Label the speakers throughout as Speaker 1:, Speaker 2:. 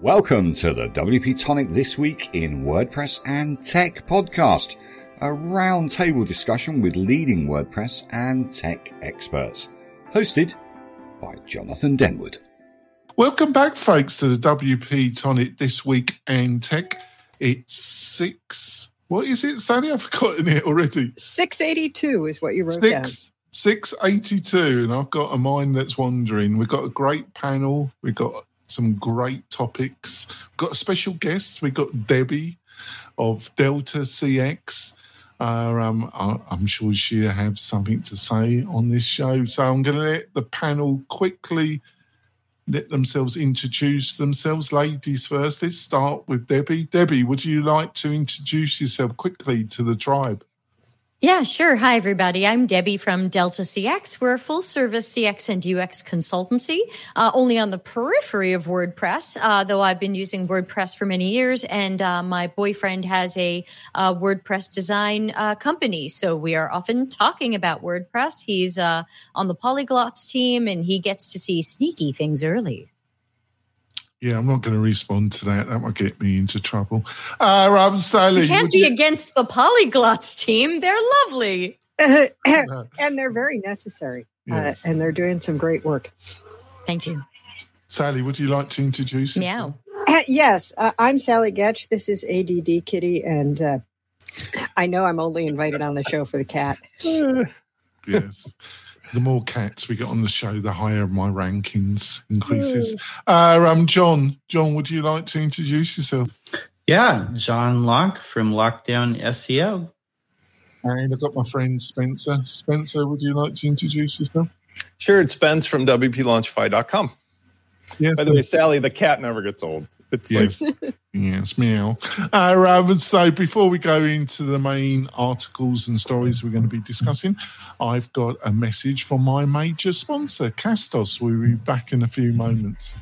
Speaker 1: Welcome to the WP Tonic This Week in WordPress and Tech podcast, a roundtable discussion with leading WordPress and tech experts, hosted by Jonathan Denwood.
Speaker 2: Welcome back, folks, to the WP Tonic This Week and Tech. It's six. What is it, Sally? I've forgotten it already.
Speaker 3: 682 is what you wrote
Speaker 2: Six.
Speaker 3: down.
Speaker 2: 682, and I've got a mind that's wandering. We've got a great panel. We've got some great topics. We've got special guest. We've got Debbie of Delta CX. Uh, um, I- I'm sure she'll have something to say on this show. So I'm going to let the panel quickly let themselves introduce themselves. Ladies first. Let's start with Debbie. Debbie, would you like to introduce yourself quickly to the tribe?
Speaker 4: Yeah, sure. Hi, everybody. I'm Debbie from Delta CX. We're a full service CX and UX consultancy, uh, only on the periphery of WordPress, uh, though I've been using WordPress for many years. And uh, my boyfriend has a uh, WordPress design uh, company. So we are often talking about WordPress. He's uh, on the Polyglots team and he gets to see sneaky things early.
Speaker 2: Yeah, I'm not going to respond to that. That might get me into trouble. Uh, Rob Sally.
Speaker 4: You can't be
Speaker 2: you-
Speaker 4: against the Polyglots team. They're lovely.
Speaker 3: and they're very necessary.
Speaker 2: Yes.
Speaker 3: Uh, and they're doing some great work.
Speaker 4: Thank you.
Speaker 2: Sally, would you like to introduce yourself?
Speaker 4: Meow.
Speaker 3: yes, uh, I'm Sally Getch. This is ADD Kitty. And uh, I know I'm only invited on the show for the cat.
Speaker 2: yes. The more cats we get on the show, the higher my rankings increases. Uh, um, John, John, would you like to introduce yourself?
Speaker 5: Yeah, John Locke from Lockdown SEO.
Speaker 2: And I've got my friend Spencer. Spencer, would you like to introduce yourself?
Speaker 6: Sure, it's Spence from WPLaunchify.com.
Speaker 2: Yes.
Speaker 6: By the way, Sally, the cat never gets old. It's
Speaker 2: Yes.
Speaker 6: like
Speaker 2: Yes, meow. Uh, so before we go into the main articles and stories we're going to be discussing, I've got a message from my major sponsor, Castos. We'll be back in a few moments.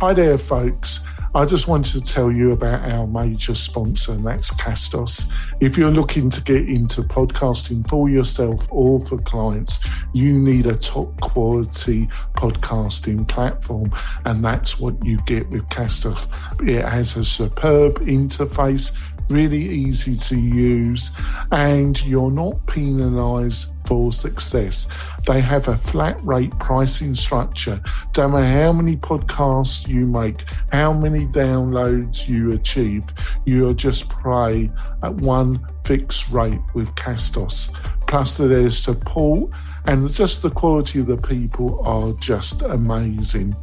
Speaker 2: Hi there, folks. I just wanted to tell you about our major sponsor, and that's Castos. If you're looking to get into podcasting for yourself or for clients, you need a top quality podcasting platform, and that's what you get with Castos. It has a superb interface, really easy to use, and you're not penalized for success. They have a flat rate pricing structure. Don't matter how many podcasts you make, how many downloads you achieve, you're just pay at one fixed rate with Castos. Plus, there's support and just the quality of the people are just amazing.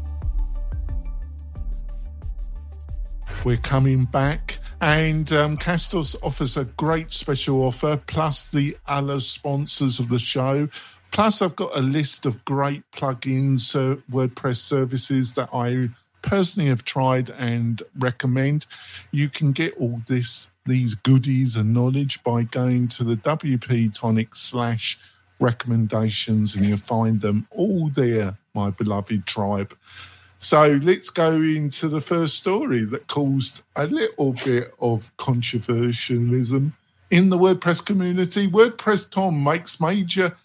Speaker 2: We're coming back. And um, Castos offers a great special offer, plus the other sponsors of the show. Plus, I've got a list of great plugins, uh, WordPress services that I personally have tried and recommend. You can get all this, these goodies and knowledge by going to the WP Tonic slash recommendations, and you'll find them all there, my beloved tribe. So let's go into the first story that caused a little bit of controversialism in the WordPress community. WordPress.com makes major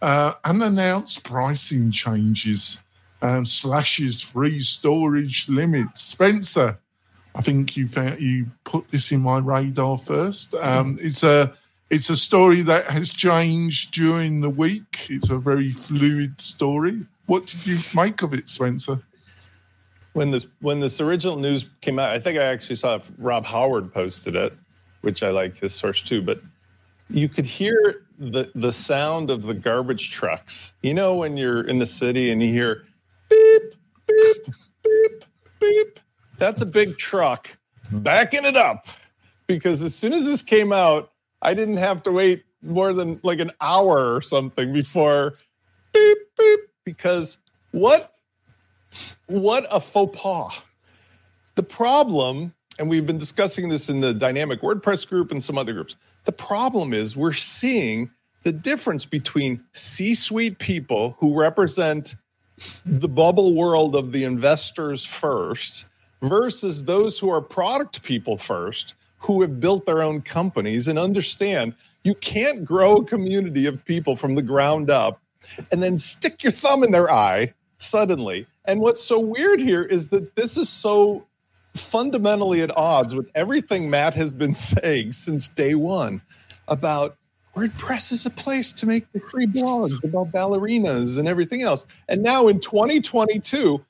Speaker 2: uh, unannounced pricing changes, um, slashes free storage limits. Spencer, I think you found, you put this in my radar first. Um, it's a it's a story that has changed during the week. It's a very fluid story. What did you make of it, Spencer?
Speaker 6: When this when this original news came out, I think I actually saw Rob Howard posted it, which I like his source too. But you could hear the the sound of the garbage trucks. You know, when you're in the city and you hear beep beep beep beep. That's a big truck backing it up. Because as soon as this came out, I didn't have to wait more than like an hour or something before beep beep. Because what what a faux pas. The problem, and we've been discussing this in the dynamic WordPress group and some other groups, the problem is we're seeing the difference between C suite people who represent the bubble world of the investors first versus those who are product people first who have built their own companies and understand you can't grow a community of people from the ground up and then stick your thumb in their eye suddenly. And what's so weird here is that this is so fundamentally at odds with everything Matt has been saying since day one about WordPress is a place to make the free blogs about ballerinas and everything else. And now in 2022,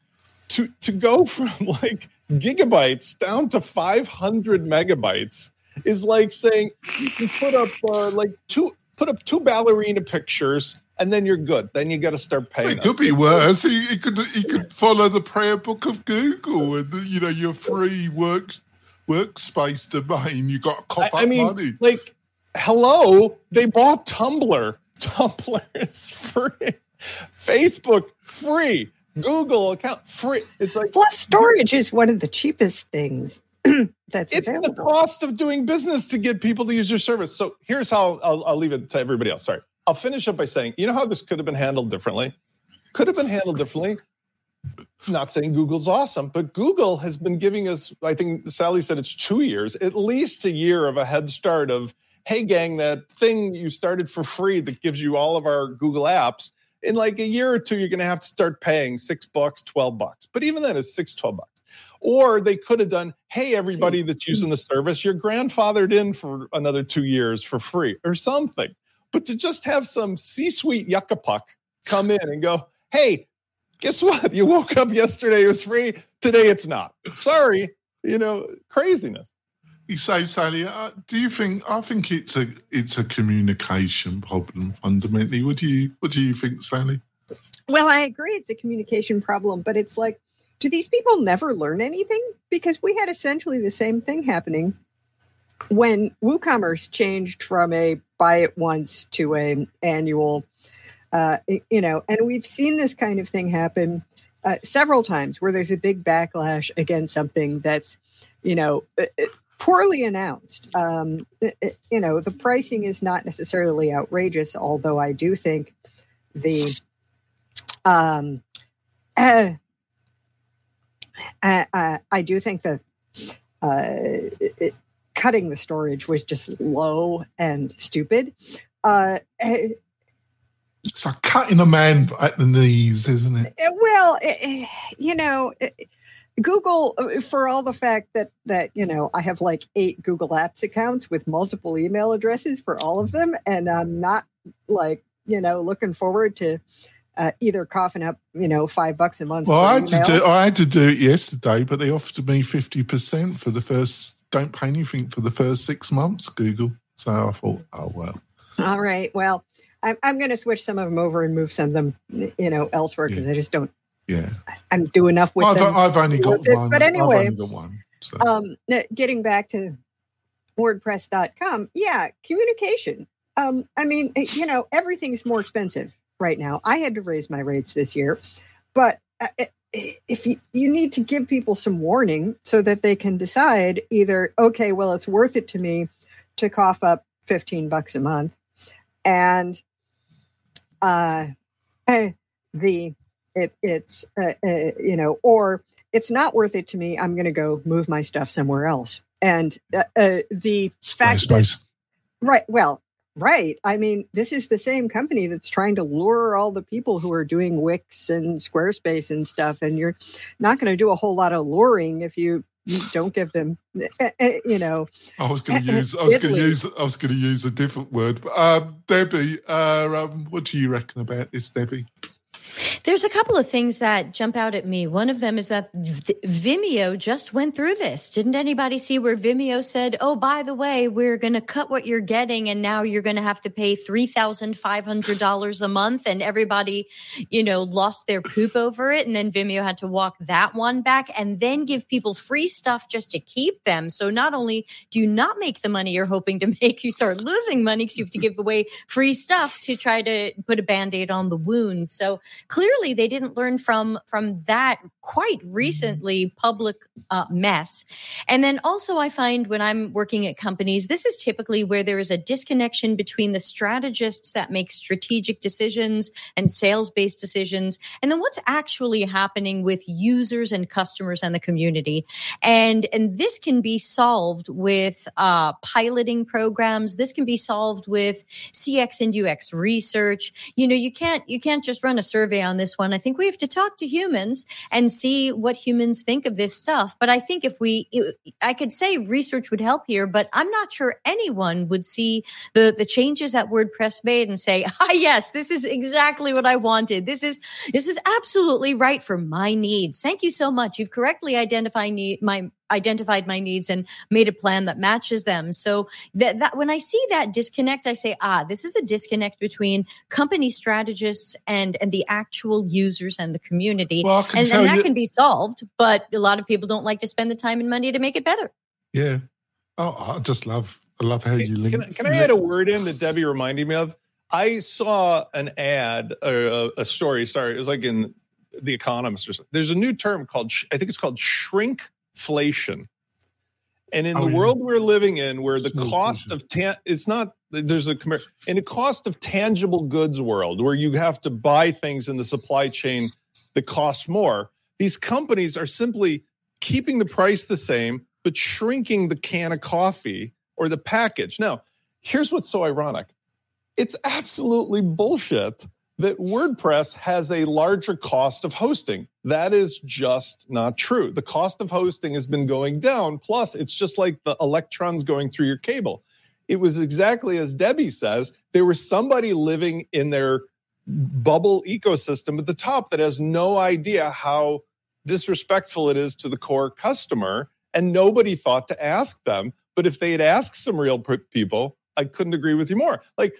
Speaker 6: to to go from like gigabytes down to 500 megabytes is like saying you can put up uh, like two put up two ballerina pictures and then you're good. Then you got to start paying.
Speaker 2: It could be worse. He, he, could he could follow the prayer book of Google and you know your free work workspace domain. You got to cough
Speaker 6: I,
Speaker 2: up
Speaker 6: I mean,
Speaker 2: money.
Speaker 6: like, hello, they bought Tumblr. Tumblr is free. Facebook free. Google account free. It's like
Speaker 3: Plus, storage is one of the cheapest things that's
Speaker 6: it's
Speaker 3: available.
Speaker 6: the cost of doing business to get people to use your service. So here's how I'll, I'll leave it to everybody else. Sorry. I'll finish up by saying, you know how this could have been handled differently? Could have been handled differently. Not saying Google's awesome, but Google has been giving us, I think Sally said it's two years, at least a year of a head start of, hey, gang, that thing you started for free that gives you all of our Google apps, in like a year or two, you're going to have to start paying six bucks, 12 bucks. But even then, it's six, 12 bucks. Or they could have done, hey, everybody that's using mm-hmm. the service, you're grandfathered in for another two years for free or something. But to just have some C suite yucca come in and go, hey, guess what? You woke up yesterday, it was free. Today it's not. Sorry, you know, craziness.
Speaker 2: You say, Sally, uh, do you think? I think it's a it's a communication problem fundamentally. What do you What do you think, Sally?
Speaker 3: Well, I agree it's a communication problem, but it's like, do these people never learn anything? Because we had essentially the same thing happening when WooCommerce changed from a buy it once to a annual, uh, you know, and we've seen this kind of thing happen uh, several times where there's a big backlash against something that's, you know, uh, poorly announced. Um, you know, the pricing is not necessarily outrageous, although I do think the um, uh, uh, I do think that it, cutting the storage was just low and stupid. Uh,
Speaker 2: it's like cutting a man at the knees, isn't it?
Speaker 3: Well, it, you know, it, Google, uh, for all the fact that that you know, I have like eight Google Apps accounts with multiple email addresses for all of them, and I'm not like you know looking forward to uh, either coughing up you know five bucks a month.
Speaker 2: Well, I had email. to do I had to do it yesterday, but they offered me fifty percent for the first. Don't pay anything for the first six months. Google. So I thought, oh well.
Speaker 3: All right. Well, I'm I'm going to switch some of them over and move some of them, you know, elsewhere because yeah. I just don't
Speaker 2: yeah
Speaker 3: i'm do enough with
Speaker 2: I've,
Speaker 3: them
Speaker 2: I've only got one
Speaker 3: but anyway
Speaker 2: one,
Speaker 3: so. um getting back to wordpress.com yeah communication um i mean eh, you know everything's more expensive right now i had to raise my rates this year but uh, if you, you need to give people some warning so that they can decide either okay well it's worth it to me to cough up 15 bucks a month and uh the it, it's uh, uh, you know or it's not worth it to me i'm going to go move my stuff somewhere else. And uh, uh the fact that, right well right. I mean this is the same company that's trying to lure all the people who are doing wix and squarespace and stuff and you're not going to do a whole lot of luring if you don't give them uh, uh, you know
Speaker 2: i was going to use i was going to use i was going to use a different word but um debbie uh um, what do you reckon about this debbie
Speaker 4: there's a couple of things that jump out at me. One of them is that Vimeo just went through this. Didn't anybody see where Vimeo said, "Oh, by the way, we're going to cut what you're getting, and now you're going to have to pay three thousand five hundred dollars a month," and everybody, you know, lost their poop over it, and then Vimeo had to walk that one back, and then give people free stuff just to keep them. So not only do you not make the money you're hoping to make, you start losing money because you have to give away free stuff to try to put a band aid on the wound. So clearly they didn't learn from from that quite mm-hmm. recently public uh, mess. And then also i find when i'm working at companies this is typically where there is a disconnection between the strategists that make strategic decisions and sales based decisions and then what's actually happening with users and customers and the community. And and this can be solved with uh, piloting programs. This can be solved with cx and ux research. You know you can't you can't just run a survey on this this one. I think we have to talk to humans and see what humans think of this stuff. But I think if we, I could say research would help here, but I'm not sure anyone would see the, the changes that WordPress made and say, ah, yes, this is exactly what I wanted. This is, this is absolutely right for my needs. Thank you so much. You've correctly identified need, my, identified my needs and made a plan that matches them. So that, that when I see that disconnect, I say, ah, this is a disconnect between company strategists and, and the actual users and the community. Well, and, and, that you- can be solved, but a lot of people don't like to spend the time and money to make it better.
Speaker 2: Yeah. Oh, I just love, I love how you link.
Speaker 6: Can, can I add a word in that Debbie reminded me of? I saw an ad, a, a story. Sorry, it was like in The Economist or something. There's a new term called, I think it's called shrink inflation. And in oh, the yeah. world we're living in, where the cost of tan- it's not there's a in a cost of tangible goods world where you have to buy things in the supply chain that cost more. These companies are simply keeping the price the same, but shrinking the can of coffee or the package. Now, here's what's so ironic: it's absolutely bullshit that WordPress has a larger cost of hosting. That is just not true. The cost of hosting has been going down. Plus, it's just like the electrons going through your cable. It was exactly as Debbie says there was somebody living in their bubble ecosystem at the top that has no idea how disrespectful it is to the core customer. And nobody thought to ask them. But if they had asked some real people, I couldn't agree with you more. Like,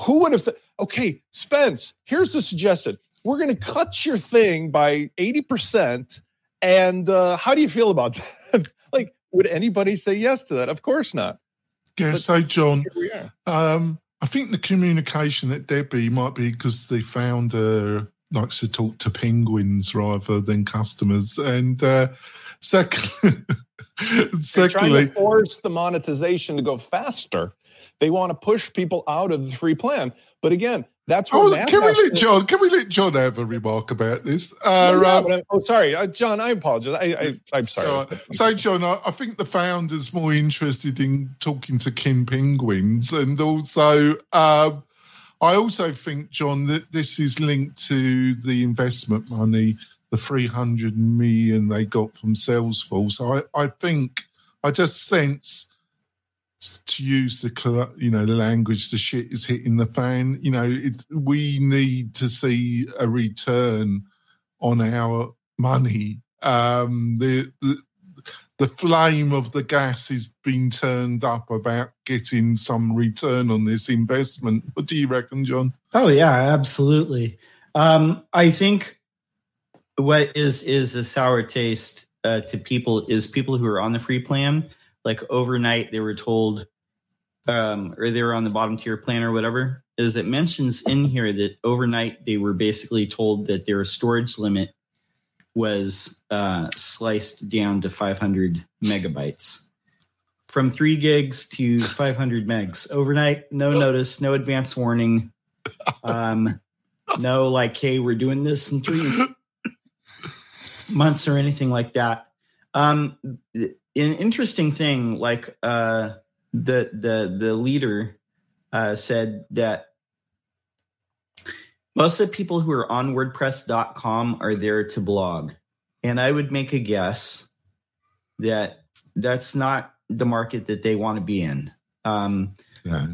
Speaker 6: who would have said, okay, Spence, here's the suggestion. We're going to cut your thing by 80%. And uh, how do you feel about that? like, would anybody say yes to that? Of course not.
Speaker 2: Yeah, but so John, um, I think the communication at Debbie might be because the founder likes to talk to penguins rather than customers. And uh, secondly, secondly,
Speaker 6: trying to force the monetization to go faster. They want to push people out of the free plan. But again, that's
Speaker 2: oh, can we let John? Can we let John have a remark about this? Uh,
Speaker 6: no, um, oh, sorry, uh, John. I apologize. I, am sorry. Right.
Speaker 2: So, John, I, I, think the founder's more interested in talking to King Penguins, and also, um, I also think, John, that this is linked to the investment money, the 300 million they got from Salesforce. I, I think, I just sense to use the you know the language the shit is hitting the fan. You know it, we need to see a return on our money. Um the, the the flame of the gas is being turned up about getting some return on this investment. What do you reckon john?
Speaker 5: Oh yeah absolutely. Um i think what is is a sour taste uh, to people is people who are on the free plan like overnight they were told um, or they were on the bottom tier plan or whatever is it mentions in here that overnight they were basically told that their storage limit was uh, sliced down to 500 megabytes. From three gigs to 500 megs. Overnight no notice no advance warning. Um, no like hey we're doing this in three months or anything like that. Um, an interesting thing, like uh, the the the leader uh, said that most of the people who are on WordPress.com are there to blog, and I would make a guess that that's not the market that they want to be in. Um, yeah.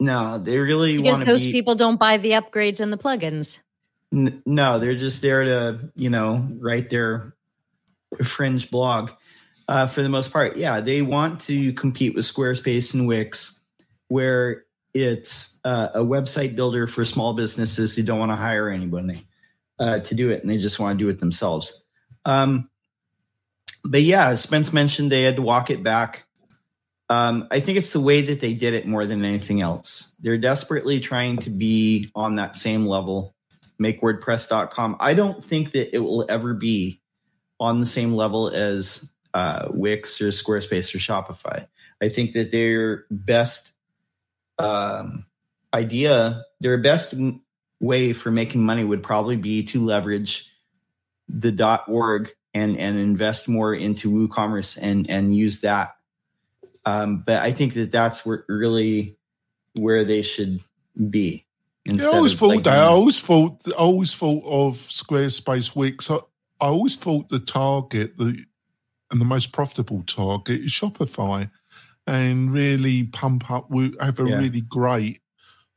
Speaker 5: No, they really
Speaker 4: because those
Speaker 5: be,
Speaker 4: people don't buy the upgrades and the plugins.
Speaker 5: N- no, they're just there to you know write their fringe blog uh, for the most part. Yeah, they want to compete with Squarespace and Wix, where it's uh, a website builder for small businesses who don't want to hire anybody uh, to do it, and they just want to do it themselves. Um, but yeah, Spence mentioned they had to walk it back. Um, I think it's the way that they did it more than anything else. They're desperately trying to be on that same level, make WordPress.com. I don't think that it will ever be on the same level as uh, Wix or Squarespace or Shopify. I think that their best um, idea, their best way for making money would probably be to leverage the dot .org and and invest more into WooCommerce and and use that. Um, but I think that that's where really where they should be.
Speaker 2: Yeah, I always thought like, that. I always thought. I always thought of Squarespace Wix. I, I always thought the target, the and the most profitable target is Shopify, and really pump up. Have a yeah. really great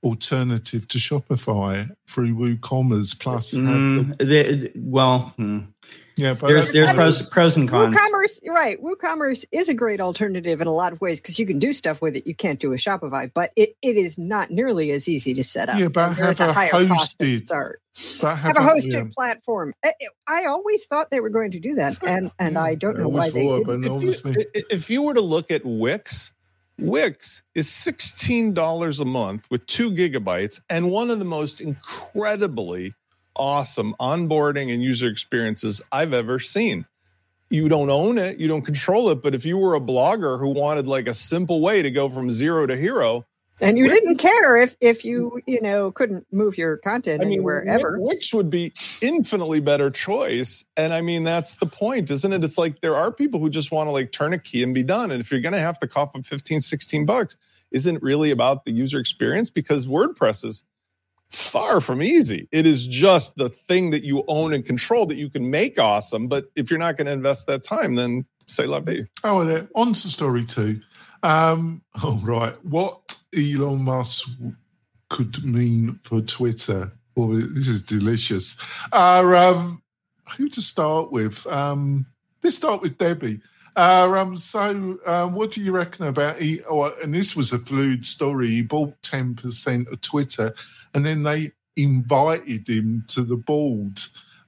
Speaker 2: alternative to Shopify through WooCommerce. Plus,
Speaker 5: mm, the, well, hmm.
Speaker 2: Yeah,
Speaker 5: but there's there's pros, pros and cons.
Speaker 3: WooCommerce, right? WooCommerce is a great alternative in a lot of ways because you can do stuff with it you can't do with Shopify, but it, it is not nearly as easy to set up.
Speaker 2: Yeah, but have a, a hosted
Speaker 3: start. Have, have, a hosted yeah. platform. I, always thought they were going to do that, and and I don't know why they didn't.
Speaker 6: If you, if you were to look at Wix, Wix is $16 a month with two gigabytes and one of the most incredibly awesome onboarding and user experiences I've ever seen. You don't own it, you don't control it, but if you were a blogger who wanted like a simple way to go from zero to hero,
Speaker 3: and you didn't care if if you you know couldn't move your content I mean, anywhere ever.
Speaker 6: which would be infinitely better choice. And i mean that's the point isn't it? It's like there are people who just want to like turn a key and be done. And if you're going to have to cough up 15 16 bucks isn't really about the user experience? Because wordpress is far from easy. It is just the thing that you own and control that you can make awesome. But if you're not going to invest that time, then say la vie.
Speaker 2: Oh, well, on to story two. Um, all right. What Elon Musk could mean for Twitter? Oh, this is delicious. Uh, um, who to start with? Um, let's start with Debbie. Uh, um, so, uh, what do you reckon about? Oh, and this was a fluid story. He bought ten percent of Twitter and then they invited him to the board.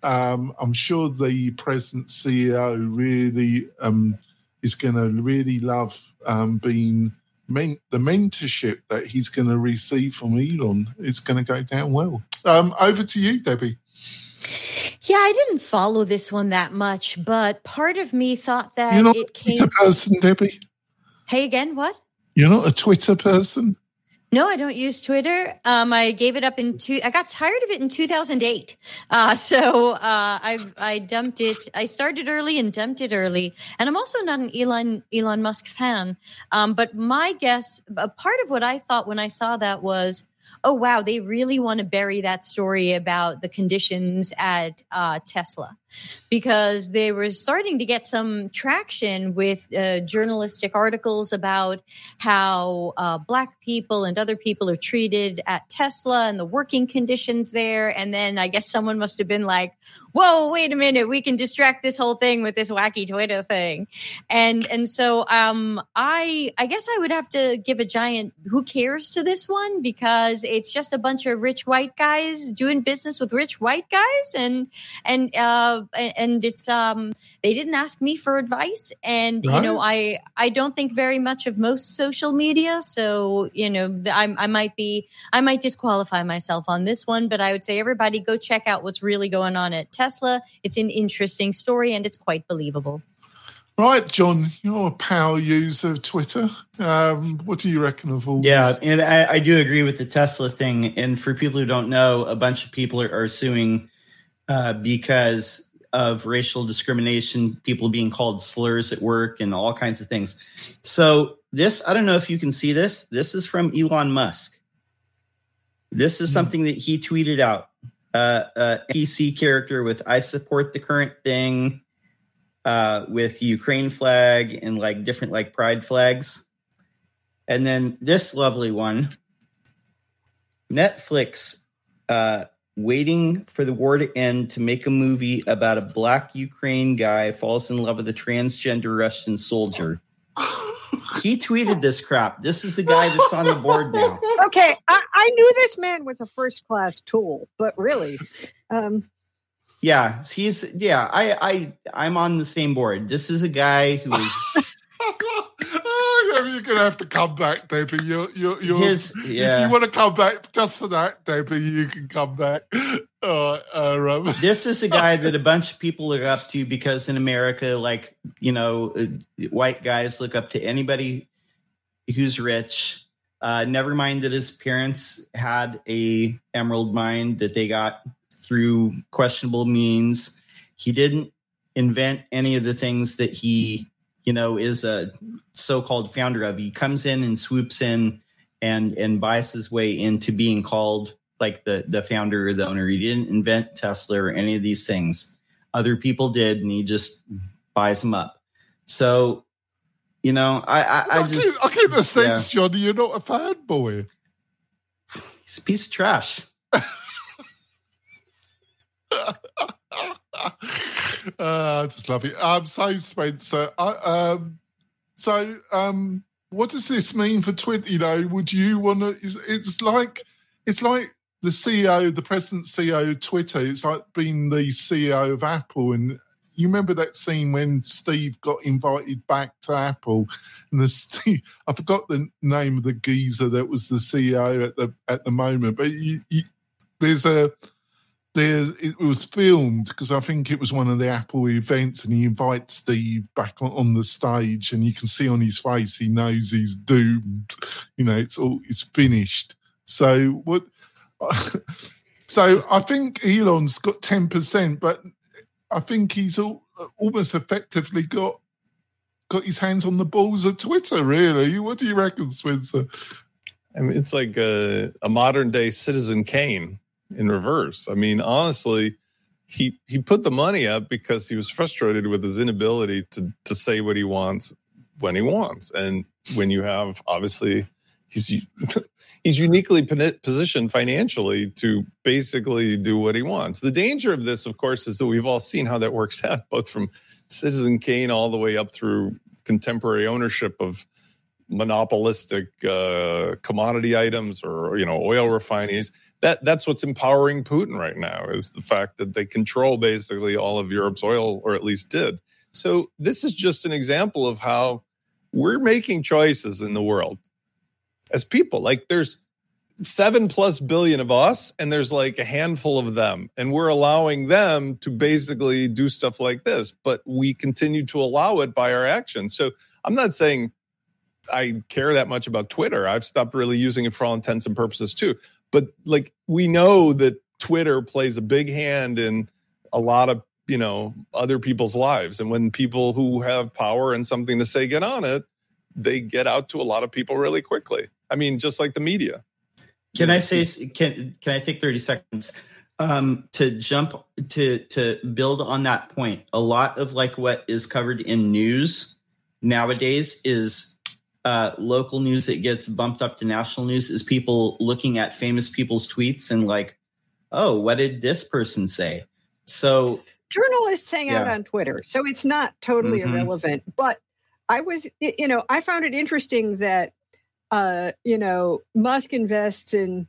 Speaker 2: Um, I'm sure the present CEO really um, is going to really love um, being men- the mentorship that he's going to receive from Elon. It's going to go down well. Um, over to you, Debbie.
Speaker 4: Yeah, I didn't follow this one that much, but part of me thought that
Speaker 2: You're not
Speaker 4: it
Speaker 2: came. A person, Debbie.
Speaker 4: Hey again, what?
Speaker 2: You're not a Twitter person.
Speaker 4: No, I don't use Twitter. Um, I gave it up in two. I got tired of it in 2008. Uh, so uh, I've I dumped it. I started early and dumped it early. And I'm also not an Elon Elon Musk fan. Um, but my guess, a part of what I thought when I saw that was oh wow, they really want to bury that story about the conditions at uh, Tesla because they were starting to get some traction with uh, journalistic articles about how uh, black people and other people are treated at Tesla and the working conditions there. And then I guess someone must have been like, "Whoa, wait a minute, we can distract this whole thing with this wacky Twitter thing," and and so um, I I guess I would have to give a giant who cares to this one because it's just a bunch of rich white guys doing business with rich white guys, and and uh, and it's um they didn't ask me for advice, and right. you know I I don't think very much of most social media, so you know I I might be I might disqualify myself on this one, but I would say everybody go check out what's really going on at Tesla. It's an interesting story, and it's quite believable.
Speaker 2: Right, John, you're a power user of Twitter. Um, what do you reckon of all
Speaker 5: yeah,
Speaker 2: this?
Speaker 5: and I, I, do agree with the Tesla thing. And for people who don't know, a bunch of people are, are suing uh, because of racial discrimination, people being called slurs at work, and all kinds of things. So, this, I don't know if you can see this. This is from Elon Musk. This is hmm. something that he tweeted out. Uh, uh, PC character with I support the current thing uh, with Ukraine flag and like different like pride flags. And then this lovely one, Netflix uh, waiting for the war to end to make a movie about a black Ukraine guy falls in love with a transgender Russian soldier. he tweeted this crap. This is the guy that's on the board now.
Speaker 3: Okay, I, I knew this man was a first class tool, but really, um,
Speaker 5: yeah, he's yeah. I I I'm on the same board. This is a guy who is.
Speaker 2: you're gonna have to come back, Debbie. You you you.
Speaker 5: His, yeah.
Speaker 2: If you want to come back just for that, Debbie, you can come back. Uh, uh.
Speaker 5: This is a guy that a bunch of people look up to because in America, like you know, uh, white guys look up to anybody who's rich. Uh, never mind that his parents had a emerald mine that they got through questionable means. He didn't invent any of the things that he, you know, is a so-called founder of. He comes in and swoops in and and buys his way into being called like the the founder or the owner. He didn't invent Tesla or any of these things. Other people did, and he just buys them up. So, you know, I I, I, just
Speaker 2: I get the sense, Johnny, you're not a fanboy.
Speaker 5: he's a piece of trash.
Speaker 2: uh, I just love it. Um, so Spencer, um, so um, what does this mean for Twitter? You know, would you want to? It's, it's like it's like the CEO, the president CEO of Twitter. It's like being the CEO of Apple. And you remember that scene when Steve got invited back to Apple, and the Steve, I forgot the name of the geezer that was the CEO at the at the moment, but you, you, there's a there's it was filmed because I think it was one of the Apple events, and he invites Steve back on, on the stage, and you can see on his face he knows he's doomed. You know, it's all it's finished. So what? so I think Elon's got ten percent, but I think he's all, almost effectively got got his hands on the balls of Twitter. Really, what do you reckon, Spencer?
Speaker 6: I mean, it's like a, a modern day Citizen Kane in reverse. I mean, honestly, he he put the money up because he was frustrated with his inability to to say what he wants when he wants. And when you have obviously he's he's uniquely positioned financially to basically do what he wants. The danger of this, of course, is that we've all seen how that works out, both from Citizen Kane all the way up through contemporary ownership of monopolistic uh, commodity items or you know oil refineries that that's what's empowering Putin right now is the fact that they control basically all of Europe's oil, or at least did. So this is just an example of how we're making choices in the world as people. Like there's seven plus billion of us, and there's like a handful of them, and we're allowing them to basically do stuff like this, but we continue to allow it by our actions. So I'm not saying I care that much about Twitter. I've stopped really using it for all intents and purposes too but like we know that Twitter plays a big hand in a lot of you know other people's lives. And when people who have power and something to say get on it they get out to a lot of people really quickly. I mean just like the media.
Speaker 5: Can i say can can i take 30 seconds um, to jump to to build on that point? A lot of like what is covered in news nowadays is uh, local news that gets bumped up to national news is people looking at famous people's tweets and like, oh, what did this person say? So
Speaker 3: journalists hang yeah. out on Twitter, so it's not totally mm-hmm. irrelevant. But I was, you know, I found it interesting that, uh, you know, Musk invests in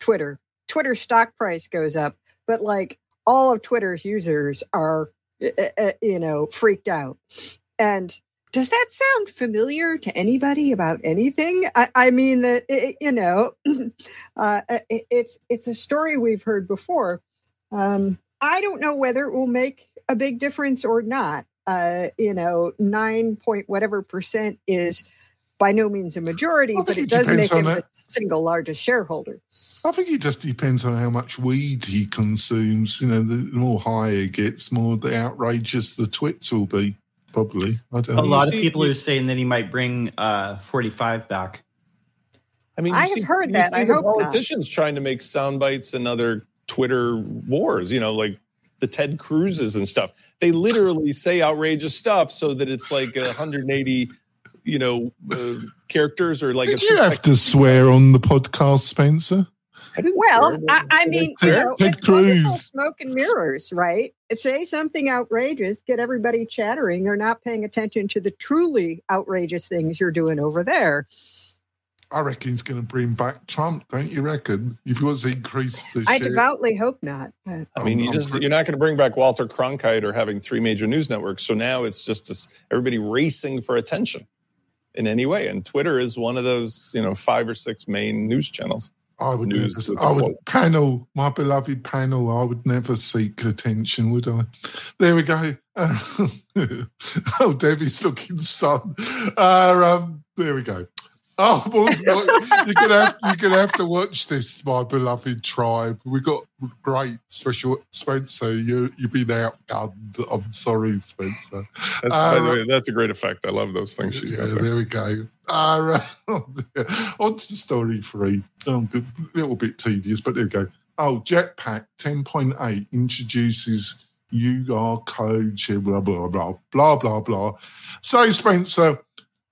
Speaker 3: Twitter. Twitter stock price goes up, but like all of Twitter's users are, uh, you know, freaked out. And does that sound familiar to anybody about anything? I, I mean that you know, uh, it, it's it's a story we've heard before. Um, I don't know whether it will make a big difference or not. Uh, you know, nine point whatever percent is by no means a majority, but it, it does make him the single largest shareholder.
Speaker 2: I think it just depends on how much weed he consumes. You know, the more high it gets, more the outrageous the twits will be probably. I don't
Speaker 5: a know. lot of people are saying that he might bring uh, 45 back.
Speaker 3: I mean, I have see, heard that. I hope
Speaker 6: politicians
Speaker 3: not.
Speaker 6: trying to make sound bites and other Twitter wars. You know, like the Ted Cruzes and stuff. They literally say outrageous stuff so that it's like 180, you know, uh, characters or like.
Speaker 2: Did you have to swear on the podcast, Spencer?
Speaker 3: Well, I, I, mean, you know, Ted Cruz. smoke and mirrors, right? Say something outrageous, get everybody chattering. They're not paying attention to the truly outrageous things you're doing over there.
Speaker 2: I reckon he's going to bring back Trump, don't you reckon? If he was increase the
Speaker 3: I share. devoutly hope not.
Speaker 6: I mean, you just, you're not going to bring back Walter Cronkite or having three major news networks. So now it's just this, everybody racing for attention in any way. And Twitter is one of those, you know, five or six main news channels.
Speaker 2: I would never. I would panel my beloved panel. I would never seek attention, would I? There we go. Uh, oh, Debbie's looking son. Uh, um, there we go. Oh, well, you're gonna have you're gonna have to watch this, my beloved tribe. We got great special Spencer. You you've been outgunned. I'm sorry, Spencer.
Speaker 6: That's, uh, by the way, that's a great effect. I love those things she's
Speaker 2: yeah,
Speaker 6: got there.
Speaker 2: there we go. Uh, on to story three. Oh, a little bit tedious, but there we go. Oh, Jetpack 10.8 introduces QR code, blah blah blah blah blah blah. So, Spencer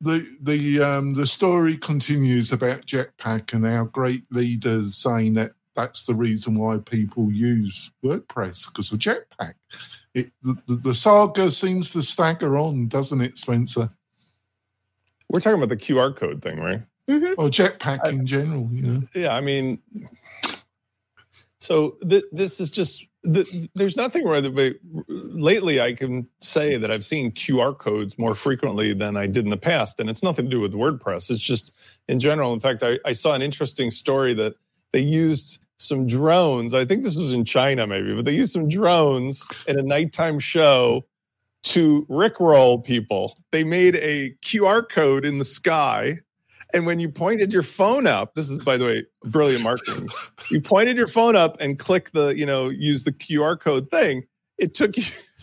Speaker 2: the the um, the story continues about Jetpack and our great leaders saying that that's the reason why people use WordPress because of Jetpack. It, the, the, saga seems to stagger on, doesn't it, Spencer?
Speaker 6: We're talking about the QR code thing, right?
Speaker 3: Mm-hmm.
Speaker 2: Or Jetpack I, in general, you know.
Speaker 6: Yeah, I mean, so th- this is just the, there's nothing where the, lately I can say that I've seen QR codes more frequently than I did in the past, and it's nothing to do with WordPress. It's just in general. In fact, I, I saw an interesting story that they used some drones. I think this was in China, maybe, but they used some drones in a nighttime show to rickroll people. They made a QR code in the sky and when you pointed your phone up, this is by the way, brilliant marketing. you pointed your phone up and click the, you know, use the QR code thing. It took you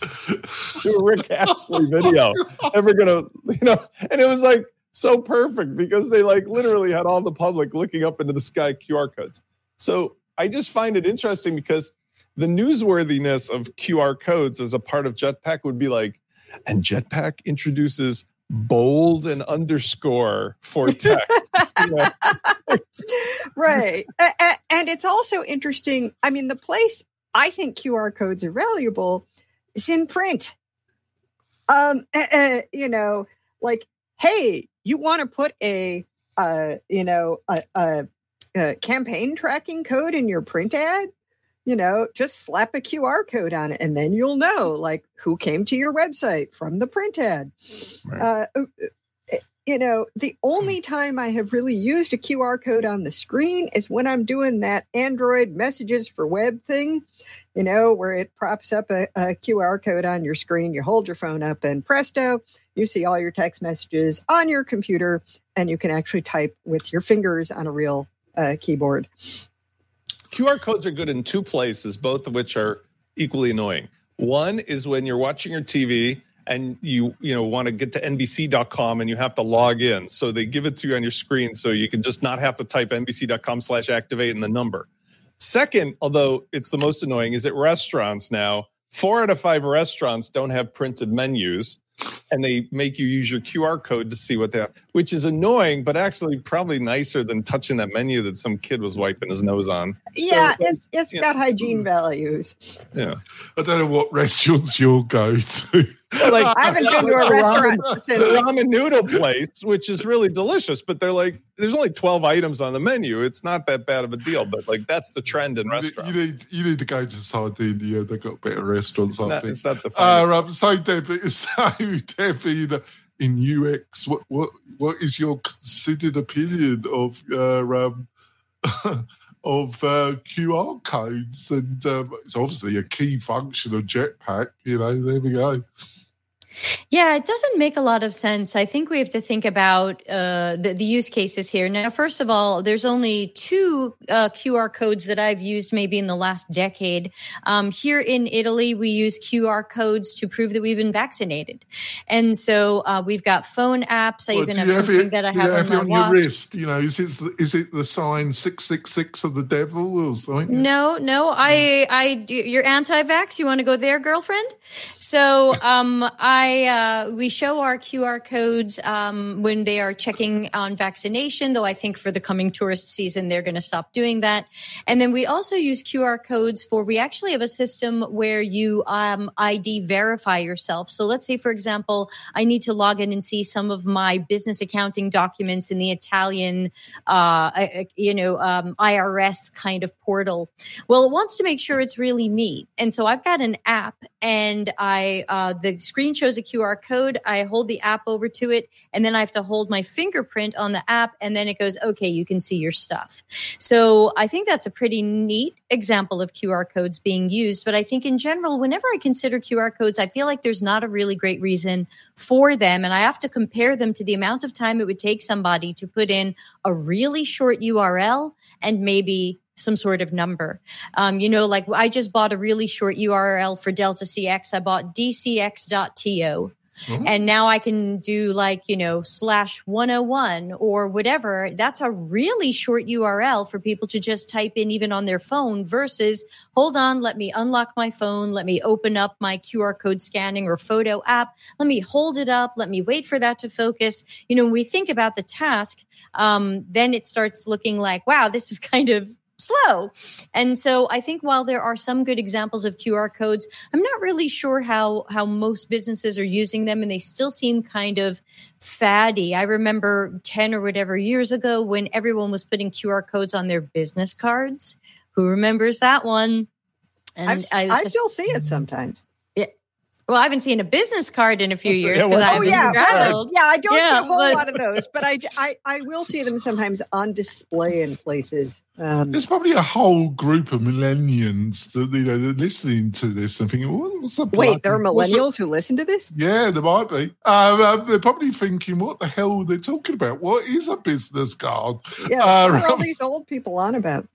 Speaker 6: to a Rick Astley video. Ever gonna, you know, and it was like so perfect because they like literally had all the public looking up into the sky QR codes. So I just find it interesting because the newsworthiness of QR codes as a part of Jetpack would be like, and Jetpack introduces bold and underscore for text.
Speaker 3: right. And it's also interesting. I mean, the place I think QR codes are valuable is in print. Um, uh, you know, like, hey, you want to put a, uh, you know, a, a, a campaign tracking code in your print ad? You know, just slap a QR code on it and then you'll know like who came to your website from the print ad. Right. Uh, uh, uh you know, the only time I have really used a QR code on the screen is when I'm doing that Android messages for web thing, you know, where it props up a, a QR code on your screen. You hold your phone up and presto, you see all your text messages on your computer and you can actually type with your fingers on a real uh, keyboard.
Speaker 6: QR codes are good in two places, both of which are equally annoying. One is when you're watching your TV and you you know want to get to nbc.com and you have to log in. So they give it to you on your screen so you can just not have to type nbc.com slash activate and the number. Second although it's the most annoying is at restaurants now. Four out of five restaurants don't have printed menus and they make you use your QR code to see what they have, which is annoying, but actually probably nicer than touching that menu that some kid was wiping his nose on.
Speaker 3: Yeah, so, it's it's got hygiene mm. values.
Speaker 6: Yeah,
Speaker 2: I don't know what restaurants you'll go to.
Speaker 3: like I haven't been to a restaurant
Speaker 6: ramen, since ramen noodle place, which is really delicious, but they're like, there's only 12 items on the menu. It's not that bad of a deal, but like that's the trend in restaurants.
Speaker 2: You need you need to go to Sardinia. They've got better restaurants.
Speaker 6: It's
Speaker 2: I
Speaker 6: not,
Speaker 2: think.
Speaker 6: It's not the.
Speaker 2: Uh, um, so Debbie, so Debbie, in UX, what what what is your considered opinion of uh, um, of uh, QR codes? And um, it's obviously a key function of Jetpack. You know, there we go.
Speaker 4: Yeah, it doesn't make a lot of sense. I think we have to think about uh, the, the, use cases here. Now, first of all, there's only two uh, QR codes that I've used maybe in the last decade. Um, here in Italy, we use QR codes to prove that we've been vaccinated. And so uh, we've got phone apps. I well, even have, have something it, that I have,
Speaker 2: have
Speaker 4: on,
Speaker 2: on
Speaker 4: your
Speaker 2: wrist. You know, is it, the, is it the sign 666 of the devil or something?
Speaker 4: No, no. I, I, you're anti-vax. You want to go there, girlfriend? So um, I, I uh, we show our QR codes um, when they are checking on vaccination. Though I think for the coming tourist season they're going to stop doing that. And then we also use QR codes for. We actually have a system where you um, ID verify yourself. So let's say, for example, I need to log in and see some of my business accounting documents in the Italian, uh, you know, um, IRS kind of portal. Well, it wants to make sure it's really me, and so I've got an app, and I uh, the screen shows shows a QR code. I hold the app over to it, and then I have to hold my fingerprint on the app, and then it goes, okay, you can see your stuff. So I think that's a pretty neat example of QR codes being used. But I think in general, whenever I consider QR codes, I feel like there's not a really great reason for them. And I have to compare them to the amount of time it would take somebody to put in a really short URL and maybe some sort of number. Um, you know, like I just bought a really short URL for Delta CX. I bought dcx.to. Mm-hmm. And now I can do like, you know, slash 101 or whatever. That's a really short URL for people to just type in even on their phone versus hold on, let me unlock my phone. Let me open up my QR code scanning or photo app. Let me hold it up. Let me wait for that to focus. You know, when we think about the task, um, then it starts looking like, wow, this is kind of slow. And so I think while there are some good examples of QR codes, I'm not really sure how how most businesses are using them and they still seem kind of faddy. I remember 10 or whatever years ago when everyone was putting QR codes on their business cards. Who remembers that one?
Speaker 3: And I, I still see it sometimes.
Speaker 4: Well, I haven't seen a business card in a few years because yeah, I haven't oh,
Speaker 3: yeah,
Speaker 4: traveled.
Speaker 3: yeah, I don't yeah, see a whole but... lot of those, but I, I, I will see them sometimes on display in places.
Speaker 2: Um, There's probably a whole group of millennials that you know they're listening to this and thinking, "What's the
Speaker 3: wait?" There are millennials who listen to this.
Speaker 2: Yeah, there might be. Um, um, they're probably thinking, "What the hell are they talking about? What is a business card?"
Speaker 3: Yeah, uh, what are all these old people on about?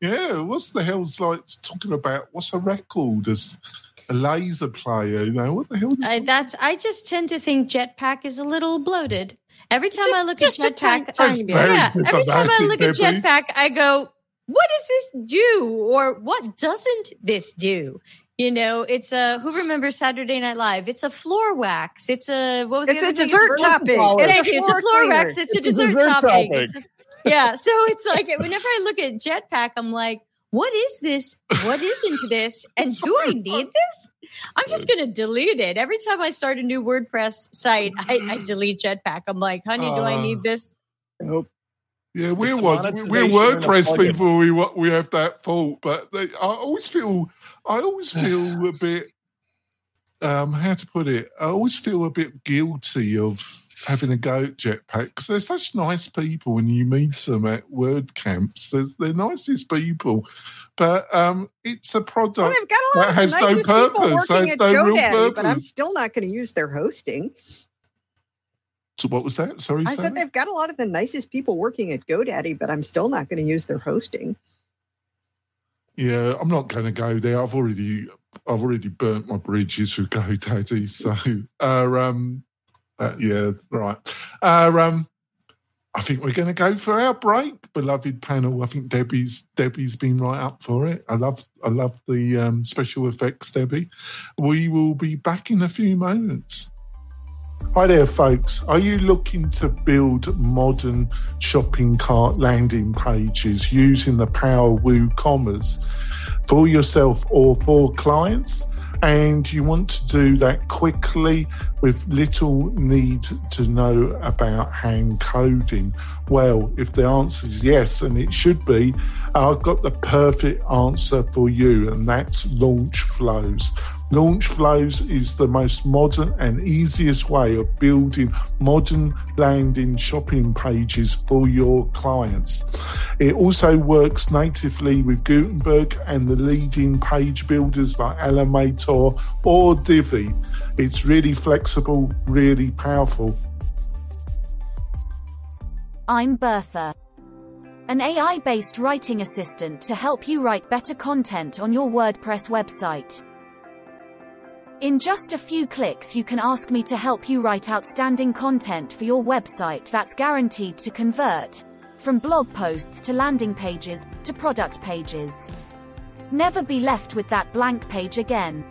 Speaker 2: Yeah, what's the hell's like talking about? What's a record? As a laser player. You know what the hell?
Speaker 4: I, that's I just tend to think Jetpack is a little bloated. Every time just, I look at Jetpack, yeah. Every time I look at Jetpack, I go, "What does this do?" Or "What doesn't this do?" You know, it's a who remembers Saturday Night Live? It's a floor wax. It's a what was it
Speaker 3: it's
Speaker 4: a
Speaker 3: dessert topping.
Speaker 4: It's, it's, a floor wax. It's a dessert, dessert topping. Yeah, so it's like whenever I look at Jetpack, I'm like, what is this? What isn't this? And do I need this? I'm just going to delete it. Every time I start a new WordPress site, I, I delete Jetpack. I'm like, honey, do I need uh, this?
Speaker 2: Nope. Yeah, we're we're WordPress people. We we have that fault, but they, I always feel I always feel a bit um how to put it. I always feel a bit guilty of having a go at Jetpack because they're such nice people when you meet them at WordCamps. They're, they're nicest people, but um, it's a product well, a that has no purpose, has no GoDaddy, real purpose.
Speaker 3: But I'm still not going to use their hosting.
Speaker 2: So what was that? Sorry,
Speaker 3: I said they've got a lot of the nicest people working at GoDaddy, but I'm still not going to use their hosting.
Speaker 2: Yeah, I'm not going to go there. I've already, I've already burnt my bridges with GoDaddy. So, uh, um, uh, yeah, right. Uh, um, I think we're going to go for our break, beloved panel. I think Debbie's Debbie's been right up for it. I love I love the um, special effects, Debbie. We will be back in a few moments. Hi there, folks. Are you looking to build modern shopping cart landing pages using the power of WooCommerce for yourself or for clients? And you want to do that quickly with little need to know about hand coding? Well, if the answer is yes, and it should be, I've got the perfect answer for you, and that's launch flows. Launch Flows is the most modern and easiest way of building modern landing shopping pages for your clients. It also works natively with Gutenberg and the leading page builders like Elementor or Divi. It's really flexible, really powerful.
Speaker 7: I'm Bertha, an AI based writing assistant to help you write better content on your WordPress website. In just a few clicks you can ask me to help you write outstanding content for your website that's guaranteed to convert. From blog posts to landing pages, to product pages. Never be left with that blank page again.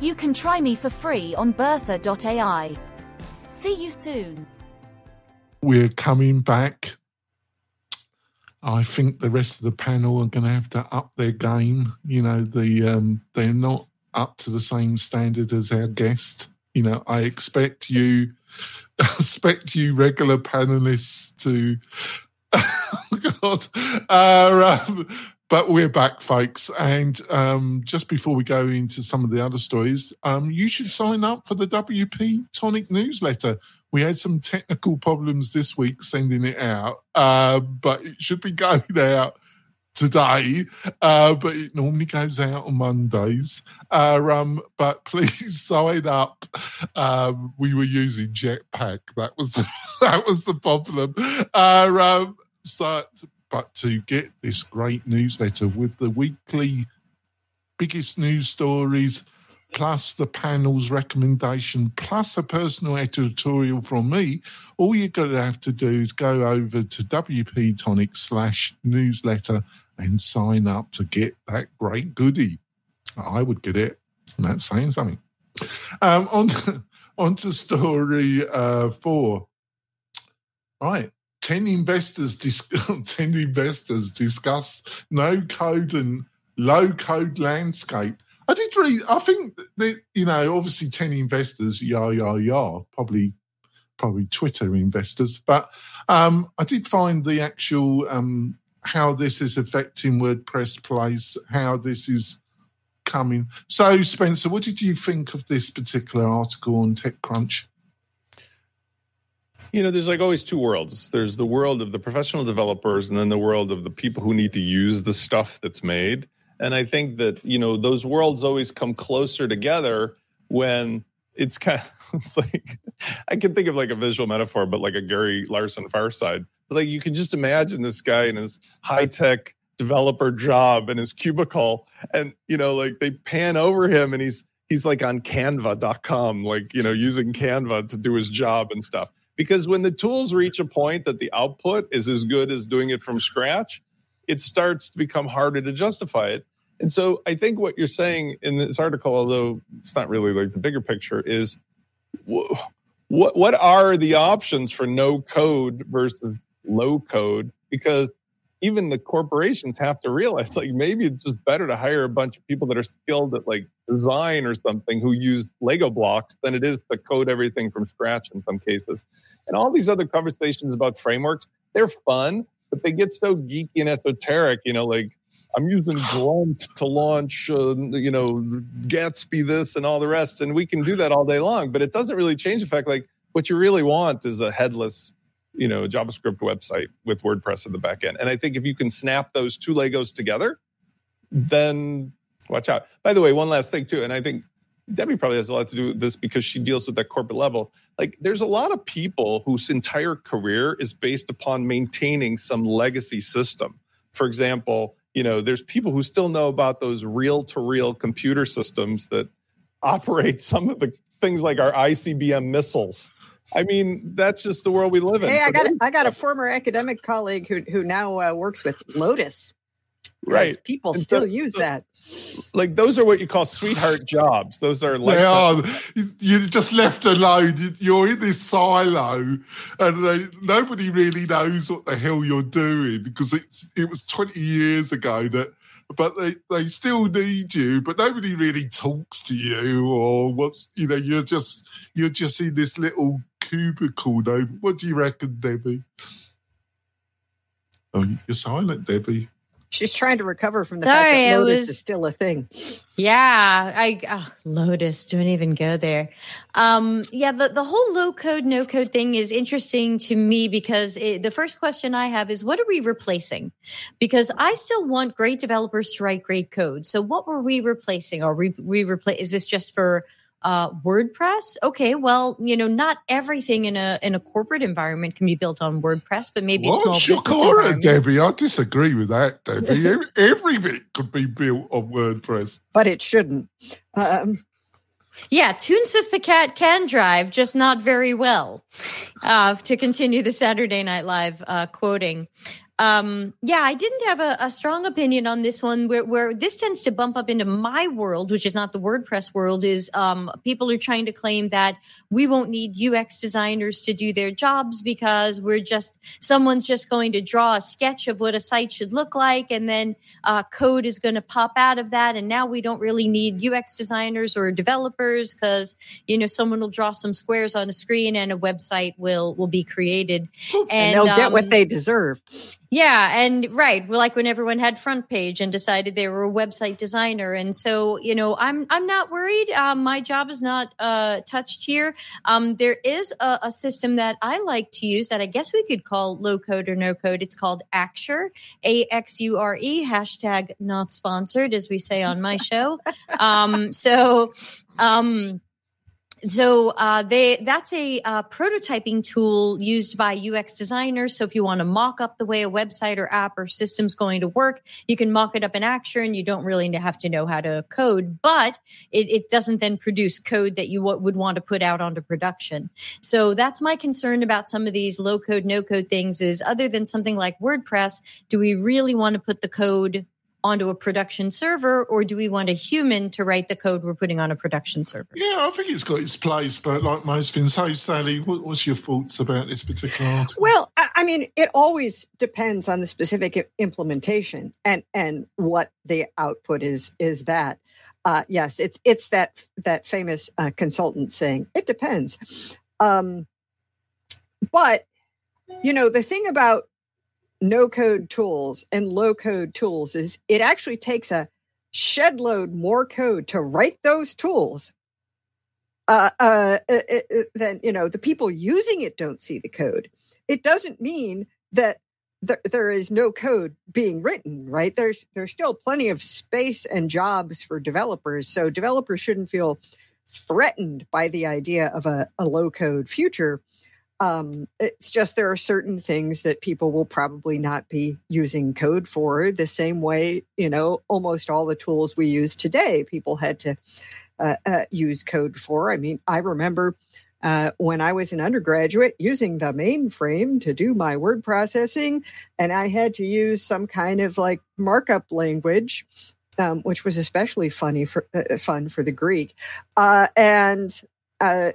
Speaker 7: You can try me for free on bertha.ai. See you soon.
Speaker 2: We're coming back. I think the rest of the panel are going to have to up their game. You know, the um, they're not up to the same standard as our guest. You know, I expect you, expect you regular panelists to. oh God, uh, um, but we're back, folks. And um, just before we go into some of the other stories, um, you should sign up for the WP Tonic newsletter. We had some technical problems this week sending it out, uh, but it should be going out today, uh, but it normally goes out on Mondays. Uh, um, but please sign up. Um, we were using Jetpack. That was that was the problem. Uh, um, so, but to get this great newsletter with the weekly biggest news stories plus the panel's recommendation, plus a personal editorial from me, all you're going to have to do is go over to WP Tonic slash newsletter and sign up to get that great goodie. I would get it, and that's saying something. Um, on, to, on to story uh, four. Right. 10 investors, dis- 10 investors discuss no code and low code landscape I did read. I think that you know, obviously, ten investors, yah yah yah, probably probably Twitter investors, but um, I did find the actual um, how this is affecting WordPress place, how this is coming. So, Spencer, what did you think of this particular article on TechCrunch?
Speaker 6: You know, there's like always two worlds. There's the world of the professional developers, and then the world of the people who need to use the stuff that's made. And I think that, you know, those worlds always come closer together when it's kind of, it's like, I can think of like a visual metaphor, but like a Gary Larson Far Side. But like you can just imagine this guy in his high tech developer job in his cubicle. And, you know, like they pan over him and he's, he's like on canva.com, like, you know, using Canva to do his job and stuff. Because when the tools reach a point that the output is as good as doing it from scratch, it starts to become harder to justify it. And so I think what you're saying in this article, although it's not really like the bigger picture, is what what are the options for no code versus low code? Because even the corporations have to realize like maybe it's just better to hire a bunch of people that are skilled at like design or something who use Lego blocks than it is to code everything from scratch in some cases. And all these other conversations about frameworks, they're fun, but they get so geeky and esoteric, you know, like I'm using Grunt to launch, uh, you know, Gatsby this and all the rest. And we can do that all day long, but it doesn't really change the fact like what you really want is a headless, you know, JavaScript website with WordPress in the back end. And I think if you can snap those two Legos together, then watch out. By the way, one last thing too, and I think Debbie probably has a lot to do with this because she deals with that corporate level. Like, there's a lot of people whose entire career is based upon maintaining some legacy system. For example, you know, there's people who still know about those reel to reel computer systems that operate some of the things like our ICBM missiles. I mean, that's just the world we live in.
Speaker 3: Hey, I got I got a former academic colleague who who now uh, works with Lotus
Speaker 6: right.
Speaker 3: people and still so, use so, that.
Speaker 6: like those are what you call sweetheart jobs. Those are like
Speaker 2: they are. You just left alone. You're in this silo and they, nobody really knows what the hell you're doing because it's it was 20 years ago that but they, they still need you but nobody really talks to you or what's you know you're just you're just in this little cubicle no what do you reckon debbie? Oh you're silent debbie
Speaker 3: She's trying to recover from the Sorry, fact that Lotus was, is still a thing.
Speaker 4: Yeah, I oh, Lotus don't even go there. Um, yeah, the the whole low code no code thing is interesting to me because it, the first question I have is what are we replacing? Because I still want great developers to write great code. So what were we replacing? Are we we replace? Is this just for uh, WordPress. Okay, well, you know, not everything in a in a corporate environment can be built on WordPress, but maybe
Speaker 2: what?
Speaker 4: small
Speaker 2: business
Speaker 4: environment.
Speaker 2: Debbie, I disagree with that, Debbie. Everything could be built on WordPress,
Speaker 3: but it shouldn't. Um,
Speaker 4: yeah, Toonces the Cat can drive, just not very well. Uh, to continue the Saturday Night Live uh, quoting, um, yeah, I didn't have a, a, strong opinion on this one where, where this tends to bump up into my world, which is not the WordPress world, is um, people are trying to claim that we won't need UX designers to do their jobs because we're just, someone's just going to draw a sketch of what a site should look like and then uh, code is going to pop out of that. And now we don't really need UX designers or developers because, you know, someone will draw some squares on a screen and a website will, will be created.
Speaker 3: And, and they'll um, get what um, they deserve.
Speaker 4: Yeah, and right, like when everyone had front page and decided they were a website designer, and so you know, I'm I'm not worried. Um, my job is not uh, touched here. Um, there is a, a, system that I like to use that I guess we could call low code or no code. It's called Axure, A X U R E. Hashtag not sponsored, as we say on my show. um, so. Um, so uh, they that's a uh, prototyping tool used by UX designers. So if you want to mock up the way a website or app or system's going to work, you can mock it up in action. you don't really have to know how to code. But it, it doesn't then produce code that you w- would want to put out onto production. So that's my concern about some of these low code, no code things. Is other than something like WordPress, do we really want to put the code onto a production server, or do we want a human to write the code we're putting on a production server?
Speaker 2: Yeah, I think it's got its place, but like most things, so Sally, what, what's your thoughts about this particular article?
Speaker 3: Well, I mean, it always depends on the specific implementation and and what the output is. Is that uh, yes, it's it's that that famous uh, consultant saying it depends. Um, but you know, the thing about no code tools and low code tools is it actually takes a shed load more code to write those tools. Uh, uh, uh, uh, uh then you know the people using it don't see the code. It doesn't mean that th- there is no code being written right? There's there's still plenty of space and jobs for developers so developers shouldn't feel threatened by the idea of a, a low code future um, it's just there are certain things that people will probably not be using code for the same way, you know, almost all the tools we use today, people had to uh, uh, use code for. I mean, I remember uh, when I was an undergraduate using the mainframe to do my word processing, and I had to use some kind of like markup language. Um, which was especially funny for uh, fun for the Greek, uh, and uh,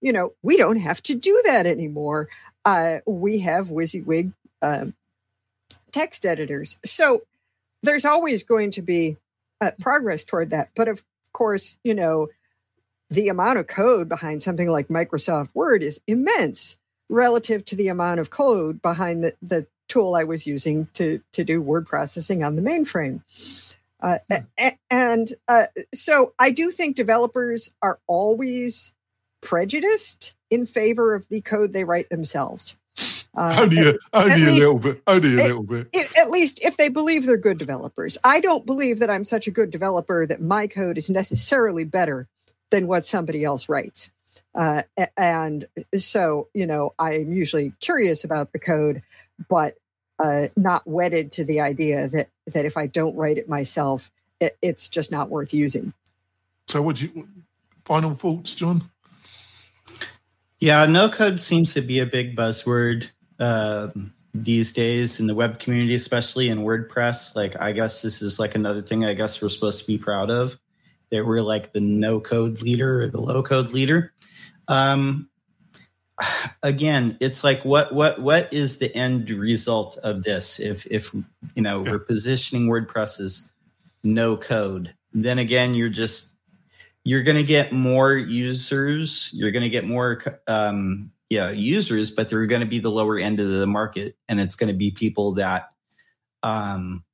Speaker 3: you know, we don't have to do that anymore. Uh, we have WYSIWYG um, text editors. So there's always going to be uh, progress toward that. But of course, you know, the amount of code behind something like Microsoft Word is immense relative to the amount of code behind the, the tool I was using to, to do word processing on the mainframe. Uh, hmm. and uh, so I do think developers are always prejudiced in favor of the code they write themselves.
Speaker 2: Uh, only a, only a least, little bit. Only a little bit.
Speaker 3: at least if they believe they're good developers. I don't believe that I'm such a good developer that my code is necessarily better than what somebody else writes. Uh, and so, you know, I'm usually curious about the code, but uh, not wedded to the idea that that if I don't write it myself, it, it's just not worth using.
Speaker 2: So, would you final thoughts, John?
Speaker 5: Yeah, no code seems to be a big buzzword uh, these days in the web community, especially in WordPress. Like, I guess this is like another thing I guess we're supposed to be proud of that we're like the no code leader or the low code leader. Um, again, it's like what what what is the end result of this? If if you know yeah. we're positioning WordPress as no code, then again you're just you're going to get more users. You're going to get more, um, yeah, users, but they're going to be the lower end of the market, and it's going to be people that um,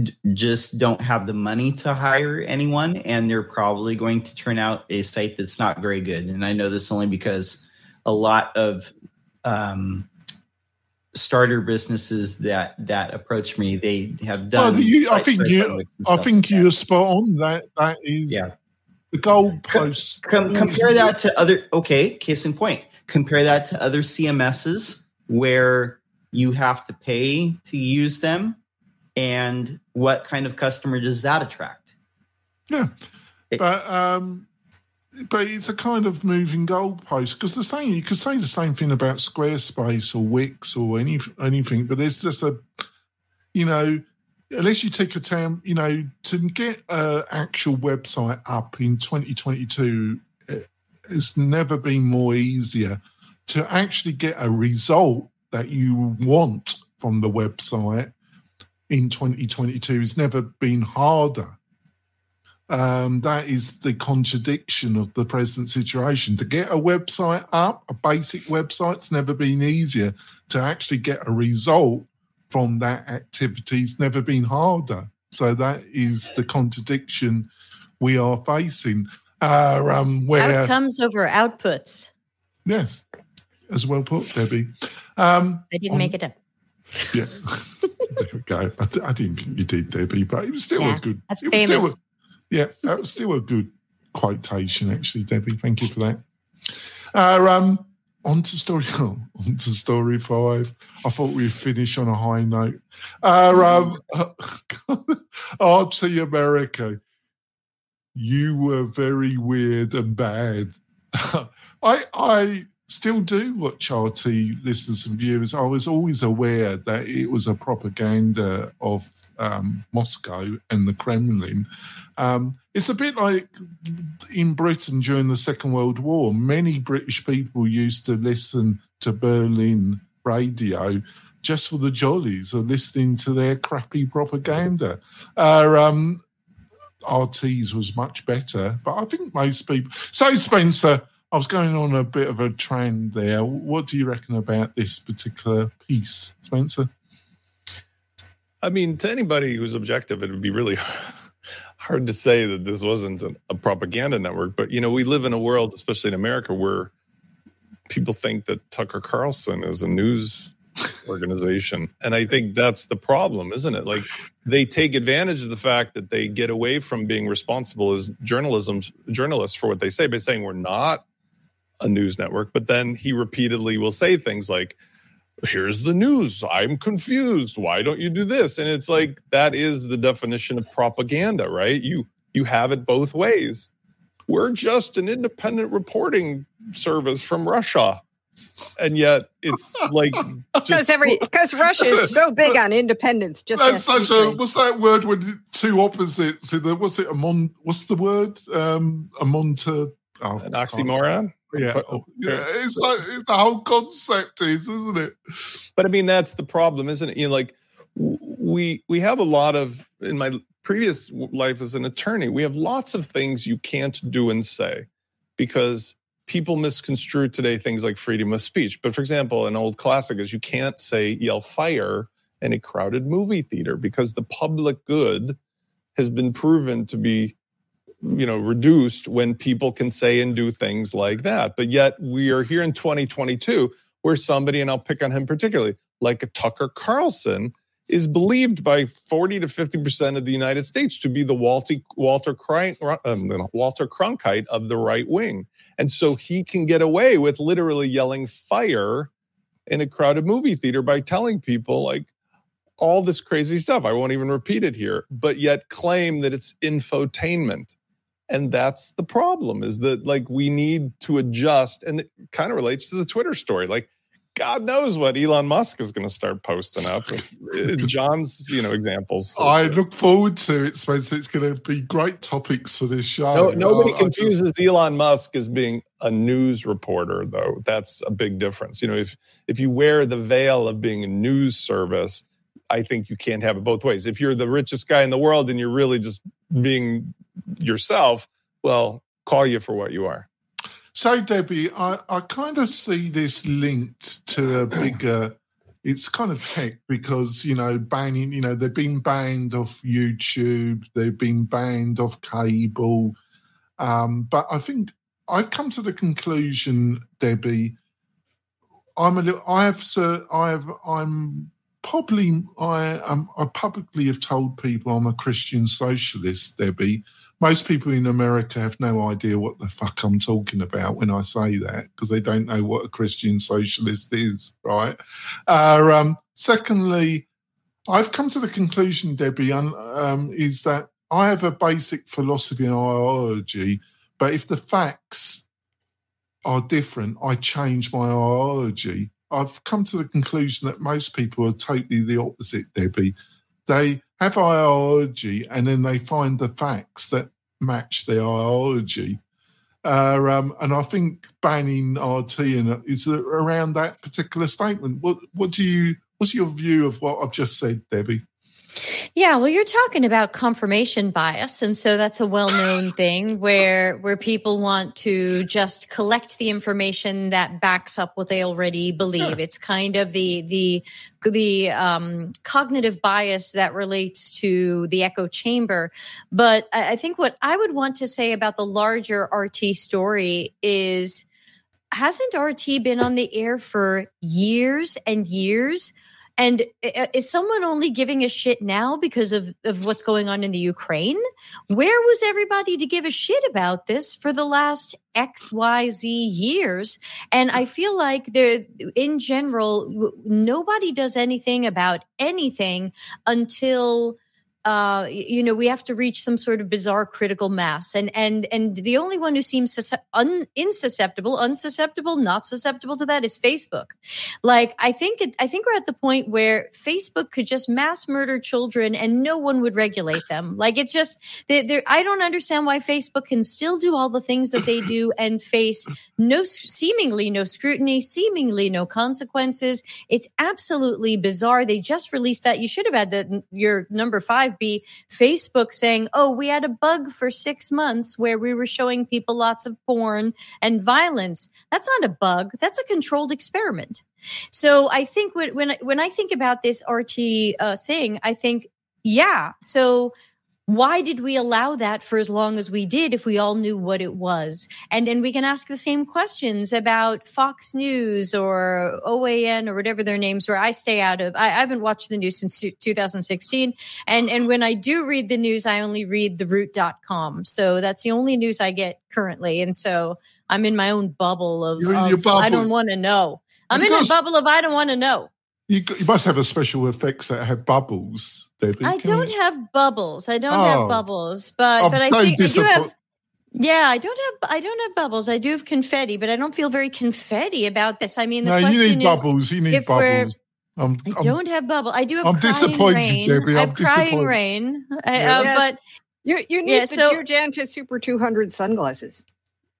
Speaker 5: d- just don't have the money to hire anyone, and they're probably going to turn out a site that's not very good. And I know this only because a lot of um, starter businesses that that approach me. They have done
Speaker 2: you, i think you i think you're spot on. That that is yeah. the goalpost
Speaker 5: Com- compare that to other okay case in point. Compare that to other cms's where you have to pay to use them and what kind of customer does that attract?
Speaker 2: Yeah. But um but it's a kind of moving goalpost because the same you could say the same thing about Squarespace or Wix or any anything, but there's just a you know unless you take a time you know to get an actual website up in 2022 eh, it's never been more easier to actually get a result that you want from the website in 2022 has never been harder Um, that is the contradiction of the present situation. To get a website up, a basic website's never been easier. To actually get a result from that activity's never been harder. So that is the contradiction we are facing. Uh, um, where
Speaker 4: outcomes over outputs.
Speaker 2: Yes, as well put, Debbie. Um,
Speaker 4: I didn't on, make it up.
Speaker 2: Yeah, there we go. I, I, didn't think you did, Debbie, but it was still
Speaker 4: yeah,
Speaker 2: a good.
Speaker 4: That's famous.
Speaker 2: Yeah, that was still a good quotation, actually, Debbie. Thank you for that. Uh, um, on to story oh, on to story five. I thought we'd finish on a high note. Uh, um, RT America, you were very weird and bad. I I still do watch RT listeners and viewers. I was always aware that it was a propaganda of um, Moscow and the Kremlin. Um, it's a bit like in Britain during the Second World War. Many British people used to listen to Berlin radio just for the jollies of listening to their crappy propaganda. Uh, um, RT's was much better, but I think most people. So, Spencer, I was going on a bit of a trend there. What do you reckon about this particular piece, Spencer?
Speaker 6: I mean, to anybody who's objective, it would be really hard to say that this wasn't a, propaganda network. But you know, we live in a world, especially in America, where people think that Tucker Carlson is a news organization, and I think that's the problem, isn't it? Like they take advantage of the fact that they get away from being responsible as journalism journalists for what they say by saying we're not a news network, but then he repeatedly will say things like here's the news. I'm confused. Why don't you do this? And it's like that is the definition of propaganda, right? You you have it both ways. We're just an independent reporting service from Russia. And yet it's like
Speaker 3: because every because Russia is so big on independence. Just
Speaker 2: that's such a what's that word when two opposites? What's it? A mon? What's the word? Um, a monta.
Speaker 6: Oh, An oxymoron.
Speaker 2: Yeah, oh, yeah. It's like it's the whole concept is, isn't it?
Speaker 6: But I mean, that's the problem, isn't it? You know, like we we have a lot of in my previous life as an attorney, we have lots of things you can't do and say because people misconstrue today things like freedom of speech. But for example, an old classic is you can't say yell fire in a crowded movie theater because the public good has been proven to be you know reduced when people can say and do things like that. But yet we are here in 2022 where somebody and i'll pick on him particularly like a tucker carlson is believed by 40 to 50% of the united states to be the walter walter, um, walter cronkite of the right wing. And so he can get away with literally yelling fire in a crowded movie theater by telling people like all this crazy stuff. I won't even repeat it here, but yet claim that it's infotainment and that's the problem is that like we need to adjust and it kind of relates to the twitter story. Like god knows what elon musk is going to start posting up. Uh, john's you know examples.
Speaker 2: I look forward to it spencer. It's going to be great topics for this show.
Speaker 6: No, nobody confuses just... elon musk as being a news reporter though. That's a big difference. You know if if you wear the veil of being a news service I think you can't have it both ways. If you're the richest guy in the world and you're really just being yourself, well, call you for what you are.
Speaker 2: So, Debbie, I, I kind of see this linked to a bigger. It's kind of tech because you know banning. You know they've been banned off YouTube. They've been banned off cable. Um, but I think I've come to the conclusion, Debbie. I'm a little. I have. Sir, I have. I'm probably. I am. I publicly have told people I'm a Christian socialist, Debbie most people in America have no idea what the fuck I'm talking about when I say that because they don't know what a Christian socialist is, right? Uh, um, secondly, I've come to the conclusion, Debbie, um, is that I have a basic philosophy and ideology, but if the facts are different, I change my ideology. I've come to the conclusion that most people are totally the opposite, Debbie. They have ideology and then they find the facts that match their ideology. Uh, um, and I think banning RT and is around that particular statement. What what do you what's your view of what I've just said, Debbie?
Speaker 4: Yeah, well, you're talking about confirmation bias, and so that's a well-known thing where where people want to just collect the information that backs up what they already believe. It's kind of the the the um, cognitive bias that relates to the echo chamber. But I, I think what I would want to say about the larger RT story is hasn't RT been on the air for years and years? And uh, uh, is someone only giving a shit now because of, of what's going on in the Ukraine? Where was everybody to give a shit about this for the last XYZ years? And I feel like there, in general, nobody does anything about anything until uh, you know, we have to reach some sort of bizarre critical mass. And and and the only one who seems sus- un- insusceptible, unsusceptible, not susceptible to that is Facebook. Like I think it, I think we're at the point where Facebook could just mass murder children and no one would regulate them. Like it's just they I don't understand why Facebook can still do all the things that they do and face no seemingly no scrutiny, seemingly no consequences. It's absolutely bizarre. They just released that. You should have had the your number five be Facebook saying, oh, we had a bug for six months where we were showing people lots of porn and violence. That's not a bug. That's a controlled experiment. So I think when, when, when I think about this RT uh, thing, I think, yeah, so why did we allow that for as long as we did if we all knew what it was? And and we can ask the same questions about Fox News or OAN or whatever their names were. I stay out of. I, I haven't watched the news since 2016, and and when I do read the news, I only read the root.com. So that's the only news I get currently, and so I'm in my own bubble of, of bubble. I don't want to know. I'm in a bubble of I don't want to know.
Speaker 2: You, you must have a special effects that have bubbles, Debbie.
Speaker 4: I don't we... have bubbles. I don't oh, have bubbles, but I'm but so I think I do have. Yeah, I don't have I don't have bubbles. I do have confetti, but I don't feel very confetti about this. I mean, the
Speaker 2: no,
Speaker 4: question
Speaker 2: you need is bubbles. You need bubbles.
Speaker 4: I'm, I am do not have bubble. I do have.
Speaker 2: I'm disappointed,
Speaker 4: rain.
Speaker 2: Debbie. I'm
Speaker 4: I have crying rain, I, uh, yes. but
Speaker 3: you you need yeah, the so, Joo Janta Super 200 sunglasses.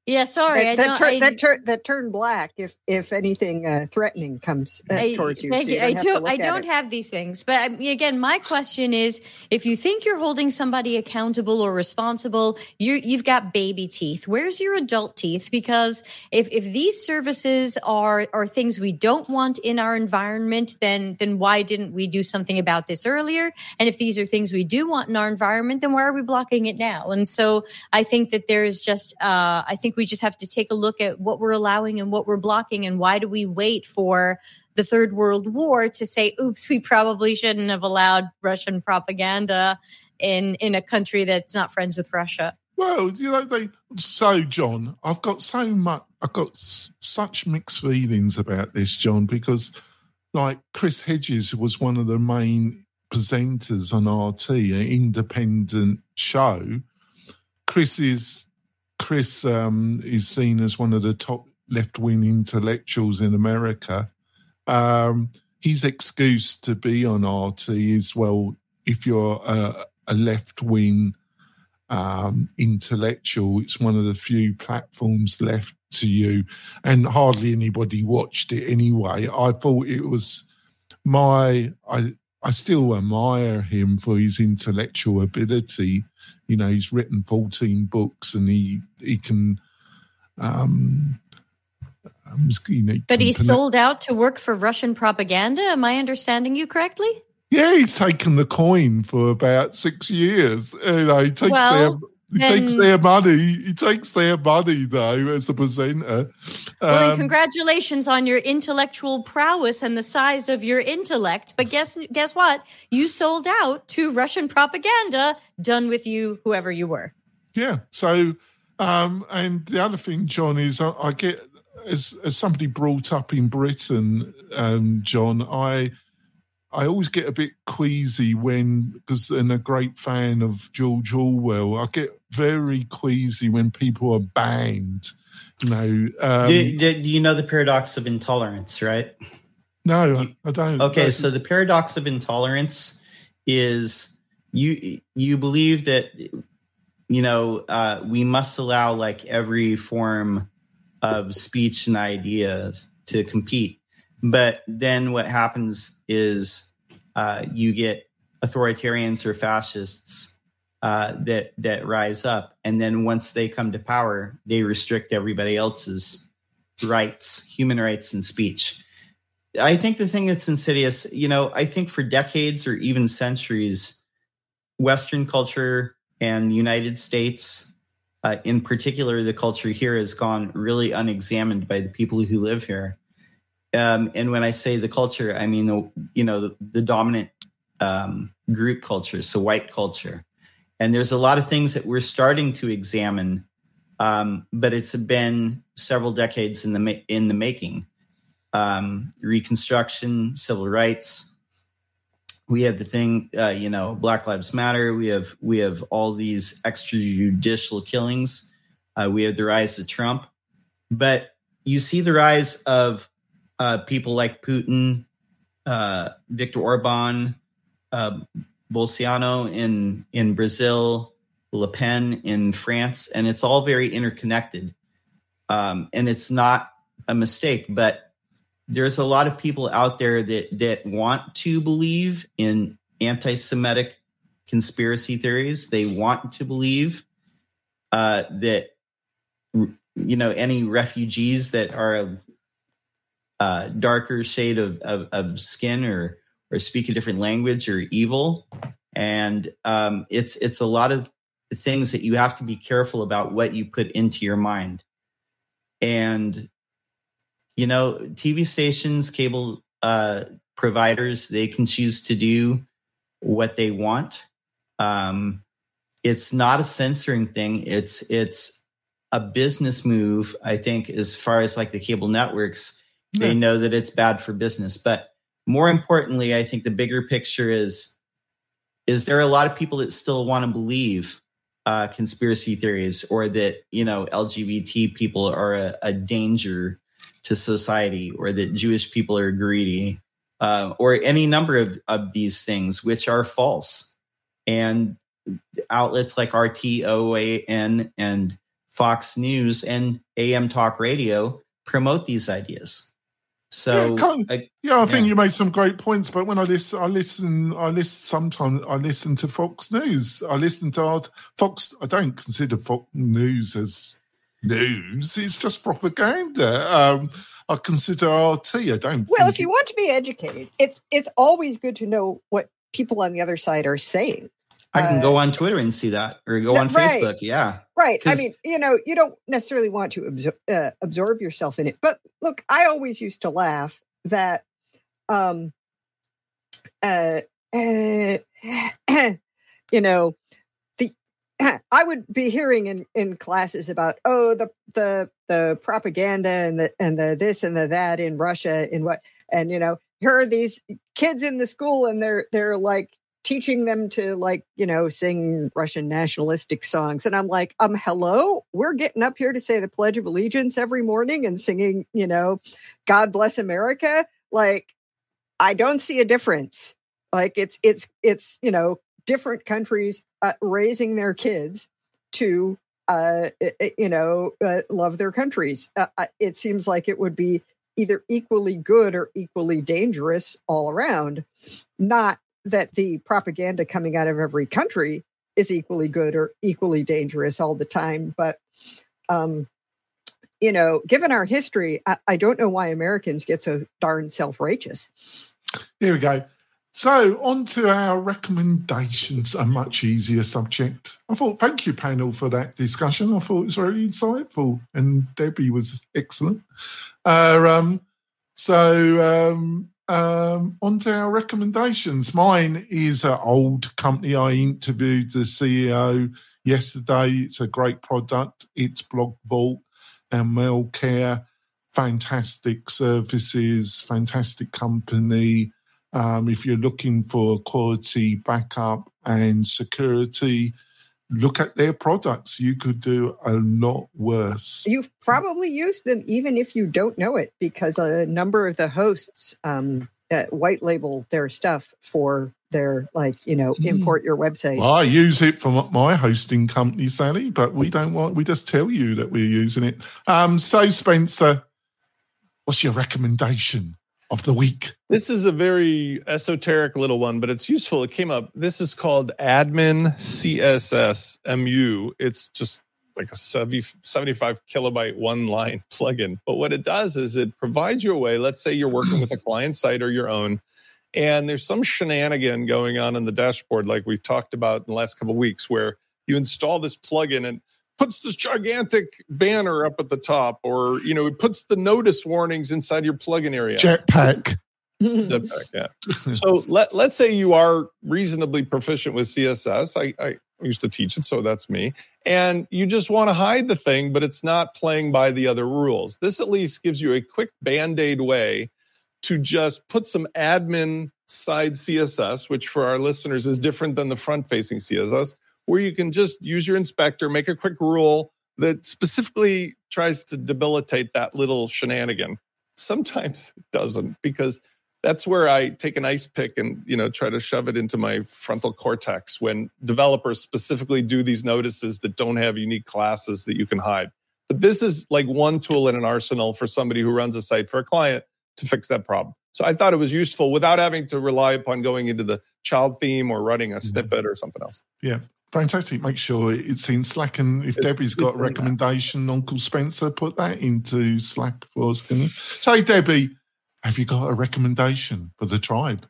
Speaker 4: Yeah, sorry,
Speaker 3: that, that, tur- I, that, tur- that turn black if if anything uh, threatening comes uh, I, towards you.
Speaker 4: Thank
Speaker 3: so
Speaker 4: you.
Speaker 3: you
Speaker 4: I do. I don't have these things, but um, again, my question is: if you think you're holding somebody accountable or responsible, you you've got baby teeth. Where's your adult teeth? Because if if these services are are things we don't want in our environment, then then why didn't we do something about this earlier? And if these are things we do want in our environment, then why are we blocking it now? And so I think that there is just uh, I think think we just have to take a look at what we're allowing and what we're blocking and why do we wait for the third world war to say oops we probably shouldn't have allowed russian propaganda in in a country that's not friends with russia.
Speaker 2: Well you know they so john i've got so much i've got s- such mixed feelings about this john because like chris hedges was one of the main presenters on rt an independent show. Chris is Chris um, is seen as one of the top left wing intellectuals in America. Um, his excuse to be on RT is well, if you're a, a left wing um, intellectual, it's one of the few platforms left to you, and hardly anybody watched it anyway. I thought it was my I I still admire him for his intellectual ability you know he's written 14 books and he he can um,
Speaker 4: um you know, but he's sold out to work for Russian propaganda. Am I understanding you correctly?
Speaker 2: Yeah, he's taken the coin for about six years. You know, he takes well, their he then, takes their money. He takes their money though as a presenter.
Speaker 4: Well, um, congratulations on your intellectual prowess and the size of your intellect. But guess guess what? You sold out to Russian propaganda. Done with you, whoever you were.
Speaker 2: Yeah. So, um, and the other thing, John, is I, I get as as somebody brought up in Britain, um, John, I I always get a bit queasy when, because I'm a great fan of George Orwell, I get very queasy when people are banned. You know, um,
Speaker 5: do, do, you know the paradox of intolerance, right?
Speaker 2: No, I don't.
Speaker 5: Okay, so the paradox of intolerance is you you believe that you know uh, we must allow like every form of speech and ideas to compete but then what happens is uh, you get authoritarians or fascists uh, that that rise up, and then once they come to power, they restrict everybody else's rights, human rights, and speech. I think the thing that's insidious, you know, I think for decades or even centuries, Western culture and the United States, uh, in particular, the culture here has gone really unexamined by the people who live here. Um, and when I say the culture, I mean the you know the, the dominant um, group culture, so white culture. And there's a lot of things that we're starting to examine, um, but it's been several decades in the in the making. Um, Reconstruction, civil rights. We have the thing, uh, you know, Black Lives Matter. We have we have all these extrajudicial killings. Uh, we have the rise of Trump, but you see the rise of uh, people like Putin, uh, Viktor Orban, uh, Bolsonaro in in Brazil, Le Pen in France, and it's all very interconnected. Um, and it's not a mistake, but there's a lot of people out there that that want to believe in anti-Semitic conspiracy theories. They want to believe uh, that you know any refugees that are a, a darker shade of, of, of skin or or speak a different language or evil. And um, it's it's a lot of things that you have to be careful about what you put into your mind. And you know, TV stations, cable uh, providers, they can choose to do what they want. Um, it's not a censoring thing. It's it's a business move. I think, as far as like the cable networks, yeah. they know that it's bad for business, but more importantly, I think the bigger picture is is there a lot of people that still want to believe uh, conspiracy theories or that you know LGBT people are a, a danger to society or that Jewish people are greedy uh, or any number of, of these things which are false and outlets like RT OAN and Fox News and AM Talk Radio promote these ideas. So
Speaker 2: yeah, I, yeah, I think you made some great points. But when I listen, I listen, I listen. Sometimes I listen to Fox News. I listen to our Fox. I don't consider Fox News as news. It's just propaganda. Um, I consider RT. I don't.
Speaker 3: Well, if you want to be educated, it's it's always good to know what people on the other side are saying.
Speaker 5: I can uh, go on Twitter and see that, or go on right, Facebook. Yeah,
Speaker 3: right. I mean, you know, you don't necessarily want to absor- uh, absorb yourself in it, but look, I always used to laugh that, um, uh, uh you know, the I would be hearing in in classes about oh the the the propaganda and the and the this and the that in Russia in what and you know here are these kids in the school and they're they're like teaching them to like you know sing russian nationalistic songs. And i'm like um hello? We're getting up here to say the pledge of allegiance every morning and singing you know god bless america? Like i don't see a difference. Like it's it's it's you know different countries uh, raising their kids to uh you know uh, love their countries. Uh, it seems like it would be either equally good or equally dangerous all around. Not that the propaganda coming out of every country is equally good or equally dangerous all the time. But, um, you know, given our history, I, I don't know why Americans get so darn self righteous.
Speaker 2: Here we go. So, on to our recommendations, a much easier subject. I thought, thank you, panel, for that discussion. I thought it was very insightful, and Debbie was excellent. Uh, um, so, um, um, on to our recommendations. Mine is an old company. I interviewed the CEO yesterday. It's a great product. It's Blog Vault and MalCare. Fantastic services, fantastic company. Um, if you're looking for quality backup and security, look at their products. You could do a lot worse.
Speaker 3: You've probably used them even if you don't know it, because a number of the hosts um, uh, white label their stuff for their like you know hmm. import your website.
Speaker 2: Well, I use it for my hosting company, Sally, but we don't want. We just tell you that we're using it. Um, so Spencer, what's your recommendation? Of the week.
Speaker 6: This is a very esoteric little one, but it's useful. It came up. This is called Admin CSS MU. It's just like a 70, 75 kilobyte one line plugin. But what it does is it provides you a way, let's say you're working with a client site or your own, and there's some shenanigan going on in the dashboard, like we've talked about in the last couple weeks, where you install this plugin and puts this gigantic banner up at the top, or you know, it puts the notice warnings inside your plugin area.
Speaker 2: Jetpack.
Speaker 6: Jetpack, yeah. so let let's say you are reasonably proficient with CSS. I, I used to teach it, so that's me. And you just want to hide the thing, but it's not playing by the other rules. This at least gives you a quick band-aid way to just put some admin side CSS, which for our listeners is different than the front-facing CSS where you can just use your inspector, make a quick rule that specifically tries to debilitate that little shenanigan. Sometimes it doesn't because that's where I take an ice pick and you know try to shove it into my frontal cortex when developers specifically do these notices that don't have unique classes that you can hide. But this is like one tool in an arsenal for somebody who runs a site for a client to fix that problem. So I thought it was useful without having to rely upon going into the child theme or running a mm-hmm. snippet or something else.
Speaker 2: Yeah. Fantastic. Make sure it's in Slack. And if Debbie's got a recommendation, Uncle Spencer, put that into Slack for us, can you? Say, Debbie, have you got a recommendation for the tribe?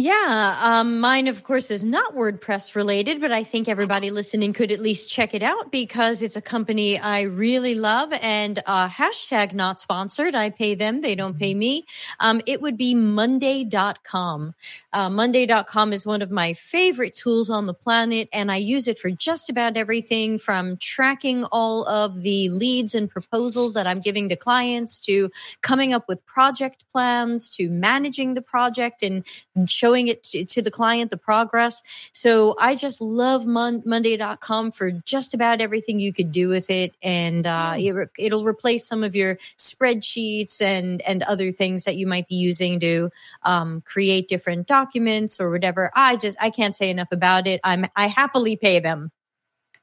Speaker 4: Yeah, um, mine, of course, is not WordPress related, but I think everybody listening could at least check it out because it's a company I really love and uh, hashtag not sponsored. I pay them, they don't pay me. Um, it would be Monday.com. Uh, Monday.com is one of my favorite tools on the planet, and I use it for just about everything from tracking all of the leads and proposals that I'm giving to clients to coming up with project plans to managing the project and showing it to, to the client, the progress. So I just love Mon- Monday.com for just about everything you could do with it. And uh, it re- it'll replace some of your spreadsheets and, and other things that you might be using to um, create different documents or whatever. I just, I can't say enough about it. I'm, I happily pay them.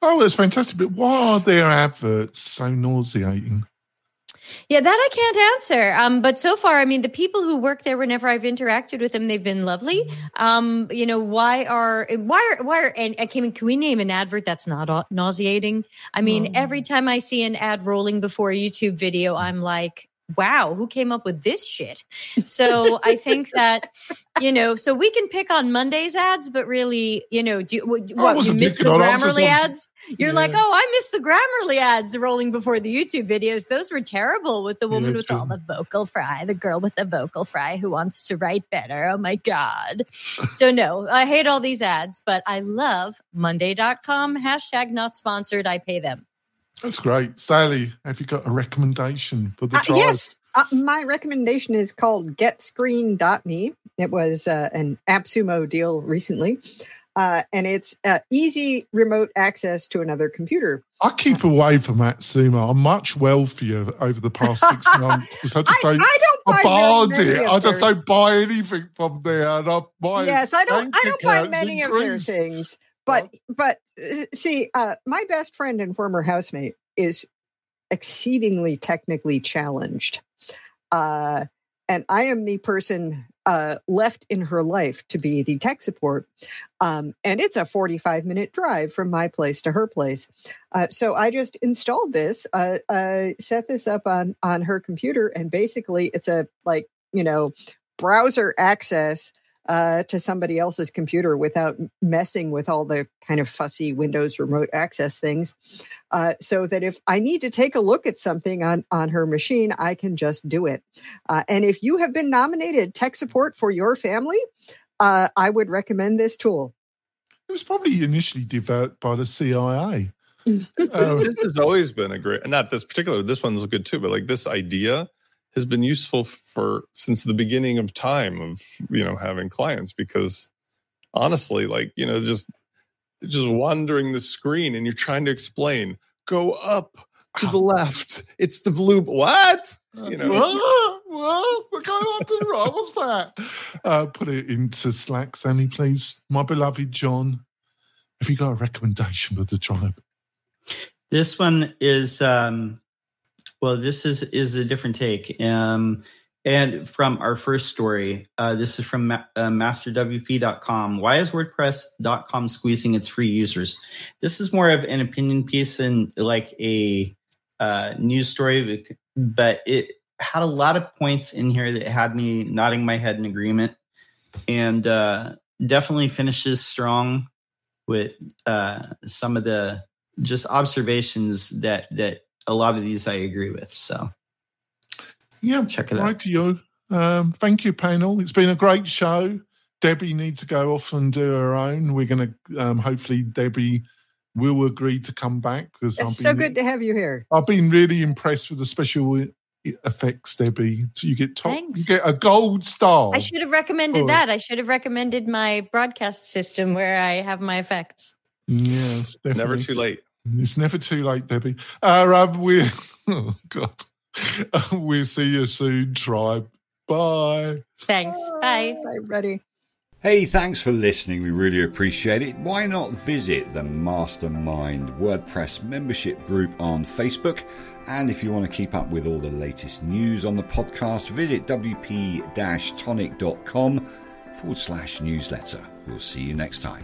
Speaker 2: Oh, that's fantastic. But why are their adverts so nauseating?
Speaker 4: Yeah, that I can't answer. Um, but so far, I mean, the people who work there, whenever I've interacted with them, they've been lovely. Um, you know, why are why are why are and I can, can we name an advert that's not nauseating? I mean, oh. every time I see an ad rolling before a YouTube video, I'm like, wow, who came up with this shit? So I think that, you know, so we can pick on Monday's ads, but really, you know, do what, what you miss the Grammarly ads? You're yeah. like, oh, I miss the Grammarly ads rolling before the YouTube videos. Those were terrible with the woman yeah, with true. all the vocal fry, the girl with the vocal fry who wants to write better. Oh my God. so no, I hate all these ads, but I love Monday.com. Hashtag not sponsored. I pay them.
Speaker 2: That's great. Sally, have you got a recommendation for the uh, trial?
Speaker 3: Yes. Uh, my recommendation is called GetScreen.me. It was uh, an AppSumo deal recently. Uh, and it's uh, easy remote access to another computer.
Speaker 2: I keep away from AppSumo. I'm much wealthier over the past six months because I just
Speaker 3: I,
Speaker 2: don't.
Speaker 3: I don't buy
Speaker 2: I barred it. I just don't buy anything from there, and I buy.
Speaker 3: Yes, I don't. I don't buy many increased. of their things. But but uh, see, uh, my best friend and former housemate is exceedingly technically challenged, uh, and I am the person uh, left in her life to be the tech support. Um, and it's a 45 minute drive from my place to her place. Uh, so I just installed this, uh, uh, set this up on, on her computer, and basically it's a like, you know, browser access uh, to somebody else's computer without messing with all the kind of fussy Windows remote access things. Uh, so that if I need to take a look at something on, on her machine, I can just do it. Uh, and if you have been nominated tech support for your family, uh, I would recommend this tool.
Speaker 2: It was probably initially developed by the CIA.
Speaker 6: Uh, this has always been a great, not this particular, this one's good too, but like this idea has been useful for since the beginning of time of you know having clients because honestly like you know just just wandering the screen and you're trying to explain go up to the left. It's the blue what? You know?
Speaker 2: what, what's going on to the right what's that? Uh, put it into slack sandy please. My beloved john have you got a recommendation for the tribe?
Speaker 5: This one is um well, this is is a different take. Um, And from our first story, uh, this is from ma- uh, masterwp.com. Why is WordPress.com squeezing its free users? This is more of an opinion piece and like a uh, news story, but it had a lot of points in here that had me nodding my head in agreement and uh, definitely finishes strong with uh, some of the just observations that that a lot of these I agree with. So
Speaker 2: Yeah,
Speaker 5: check it out.
Speaker 2: right to you. Um, thank you, panel. It's been a great show. Debbie needs to go off and do her own. We're going to um, hopefully Debbie will agree to come back because
Speaker 3: It's so good to have you here.
Speaker 2: I've been really impressed with the special effects, Debbie. So you get top, you get a gold star.
Speaker 4: I should have recommended
Speaker 2: Oh.
Speaker 4: that. I should have recommended my broadcast system where I have my effects.
Speaker 2: Yes, definitely.
Speaker 6: Never too late.
Speaker 2: It's never too late, Debbie. Uh, um, we, oh God, Uh, we'll see you soon, tribe. Bye.
Speaker 4: Thanks. Bye.
Speaker 3: Bye, buddy.
Speaker 1: Hey, thanks for listening. We really appreciate it. Why not visit the Mastermind WordPress membership group on Facebook? And if you want to keep up with all the latest news on the podcast, visit wp-tonic.com forward slash newsletter. We'll see you next time.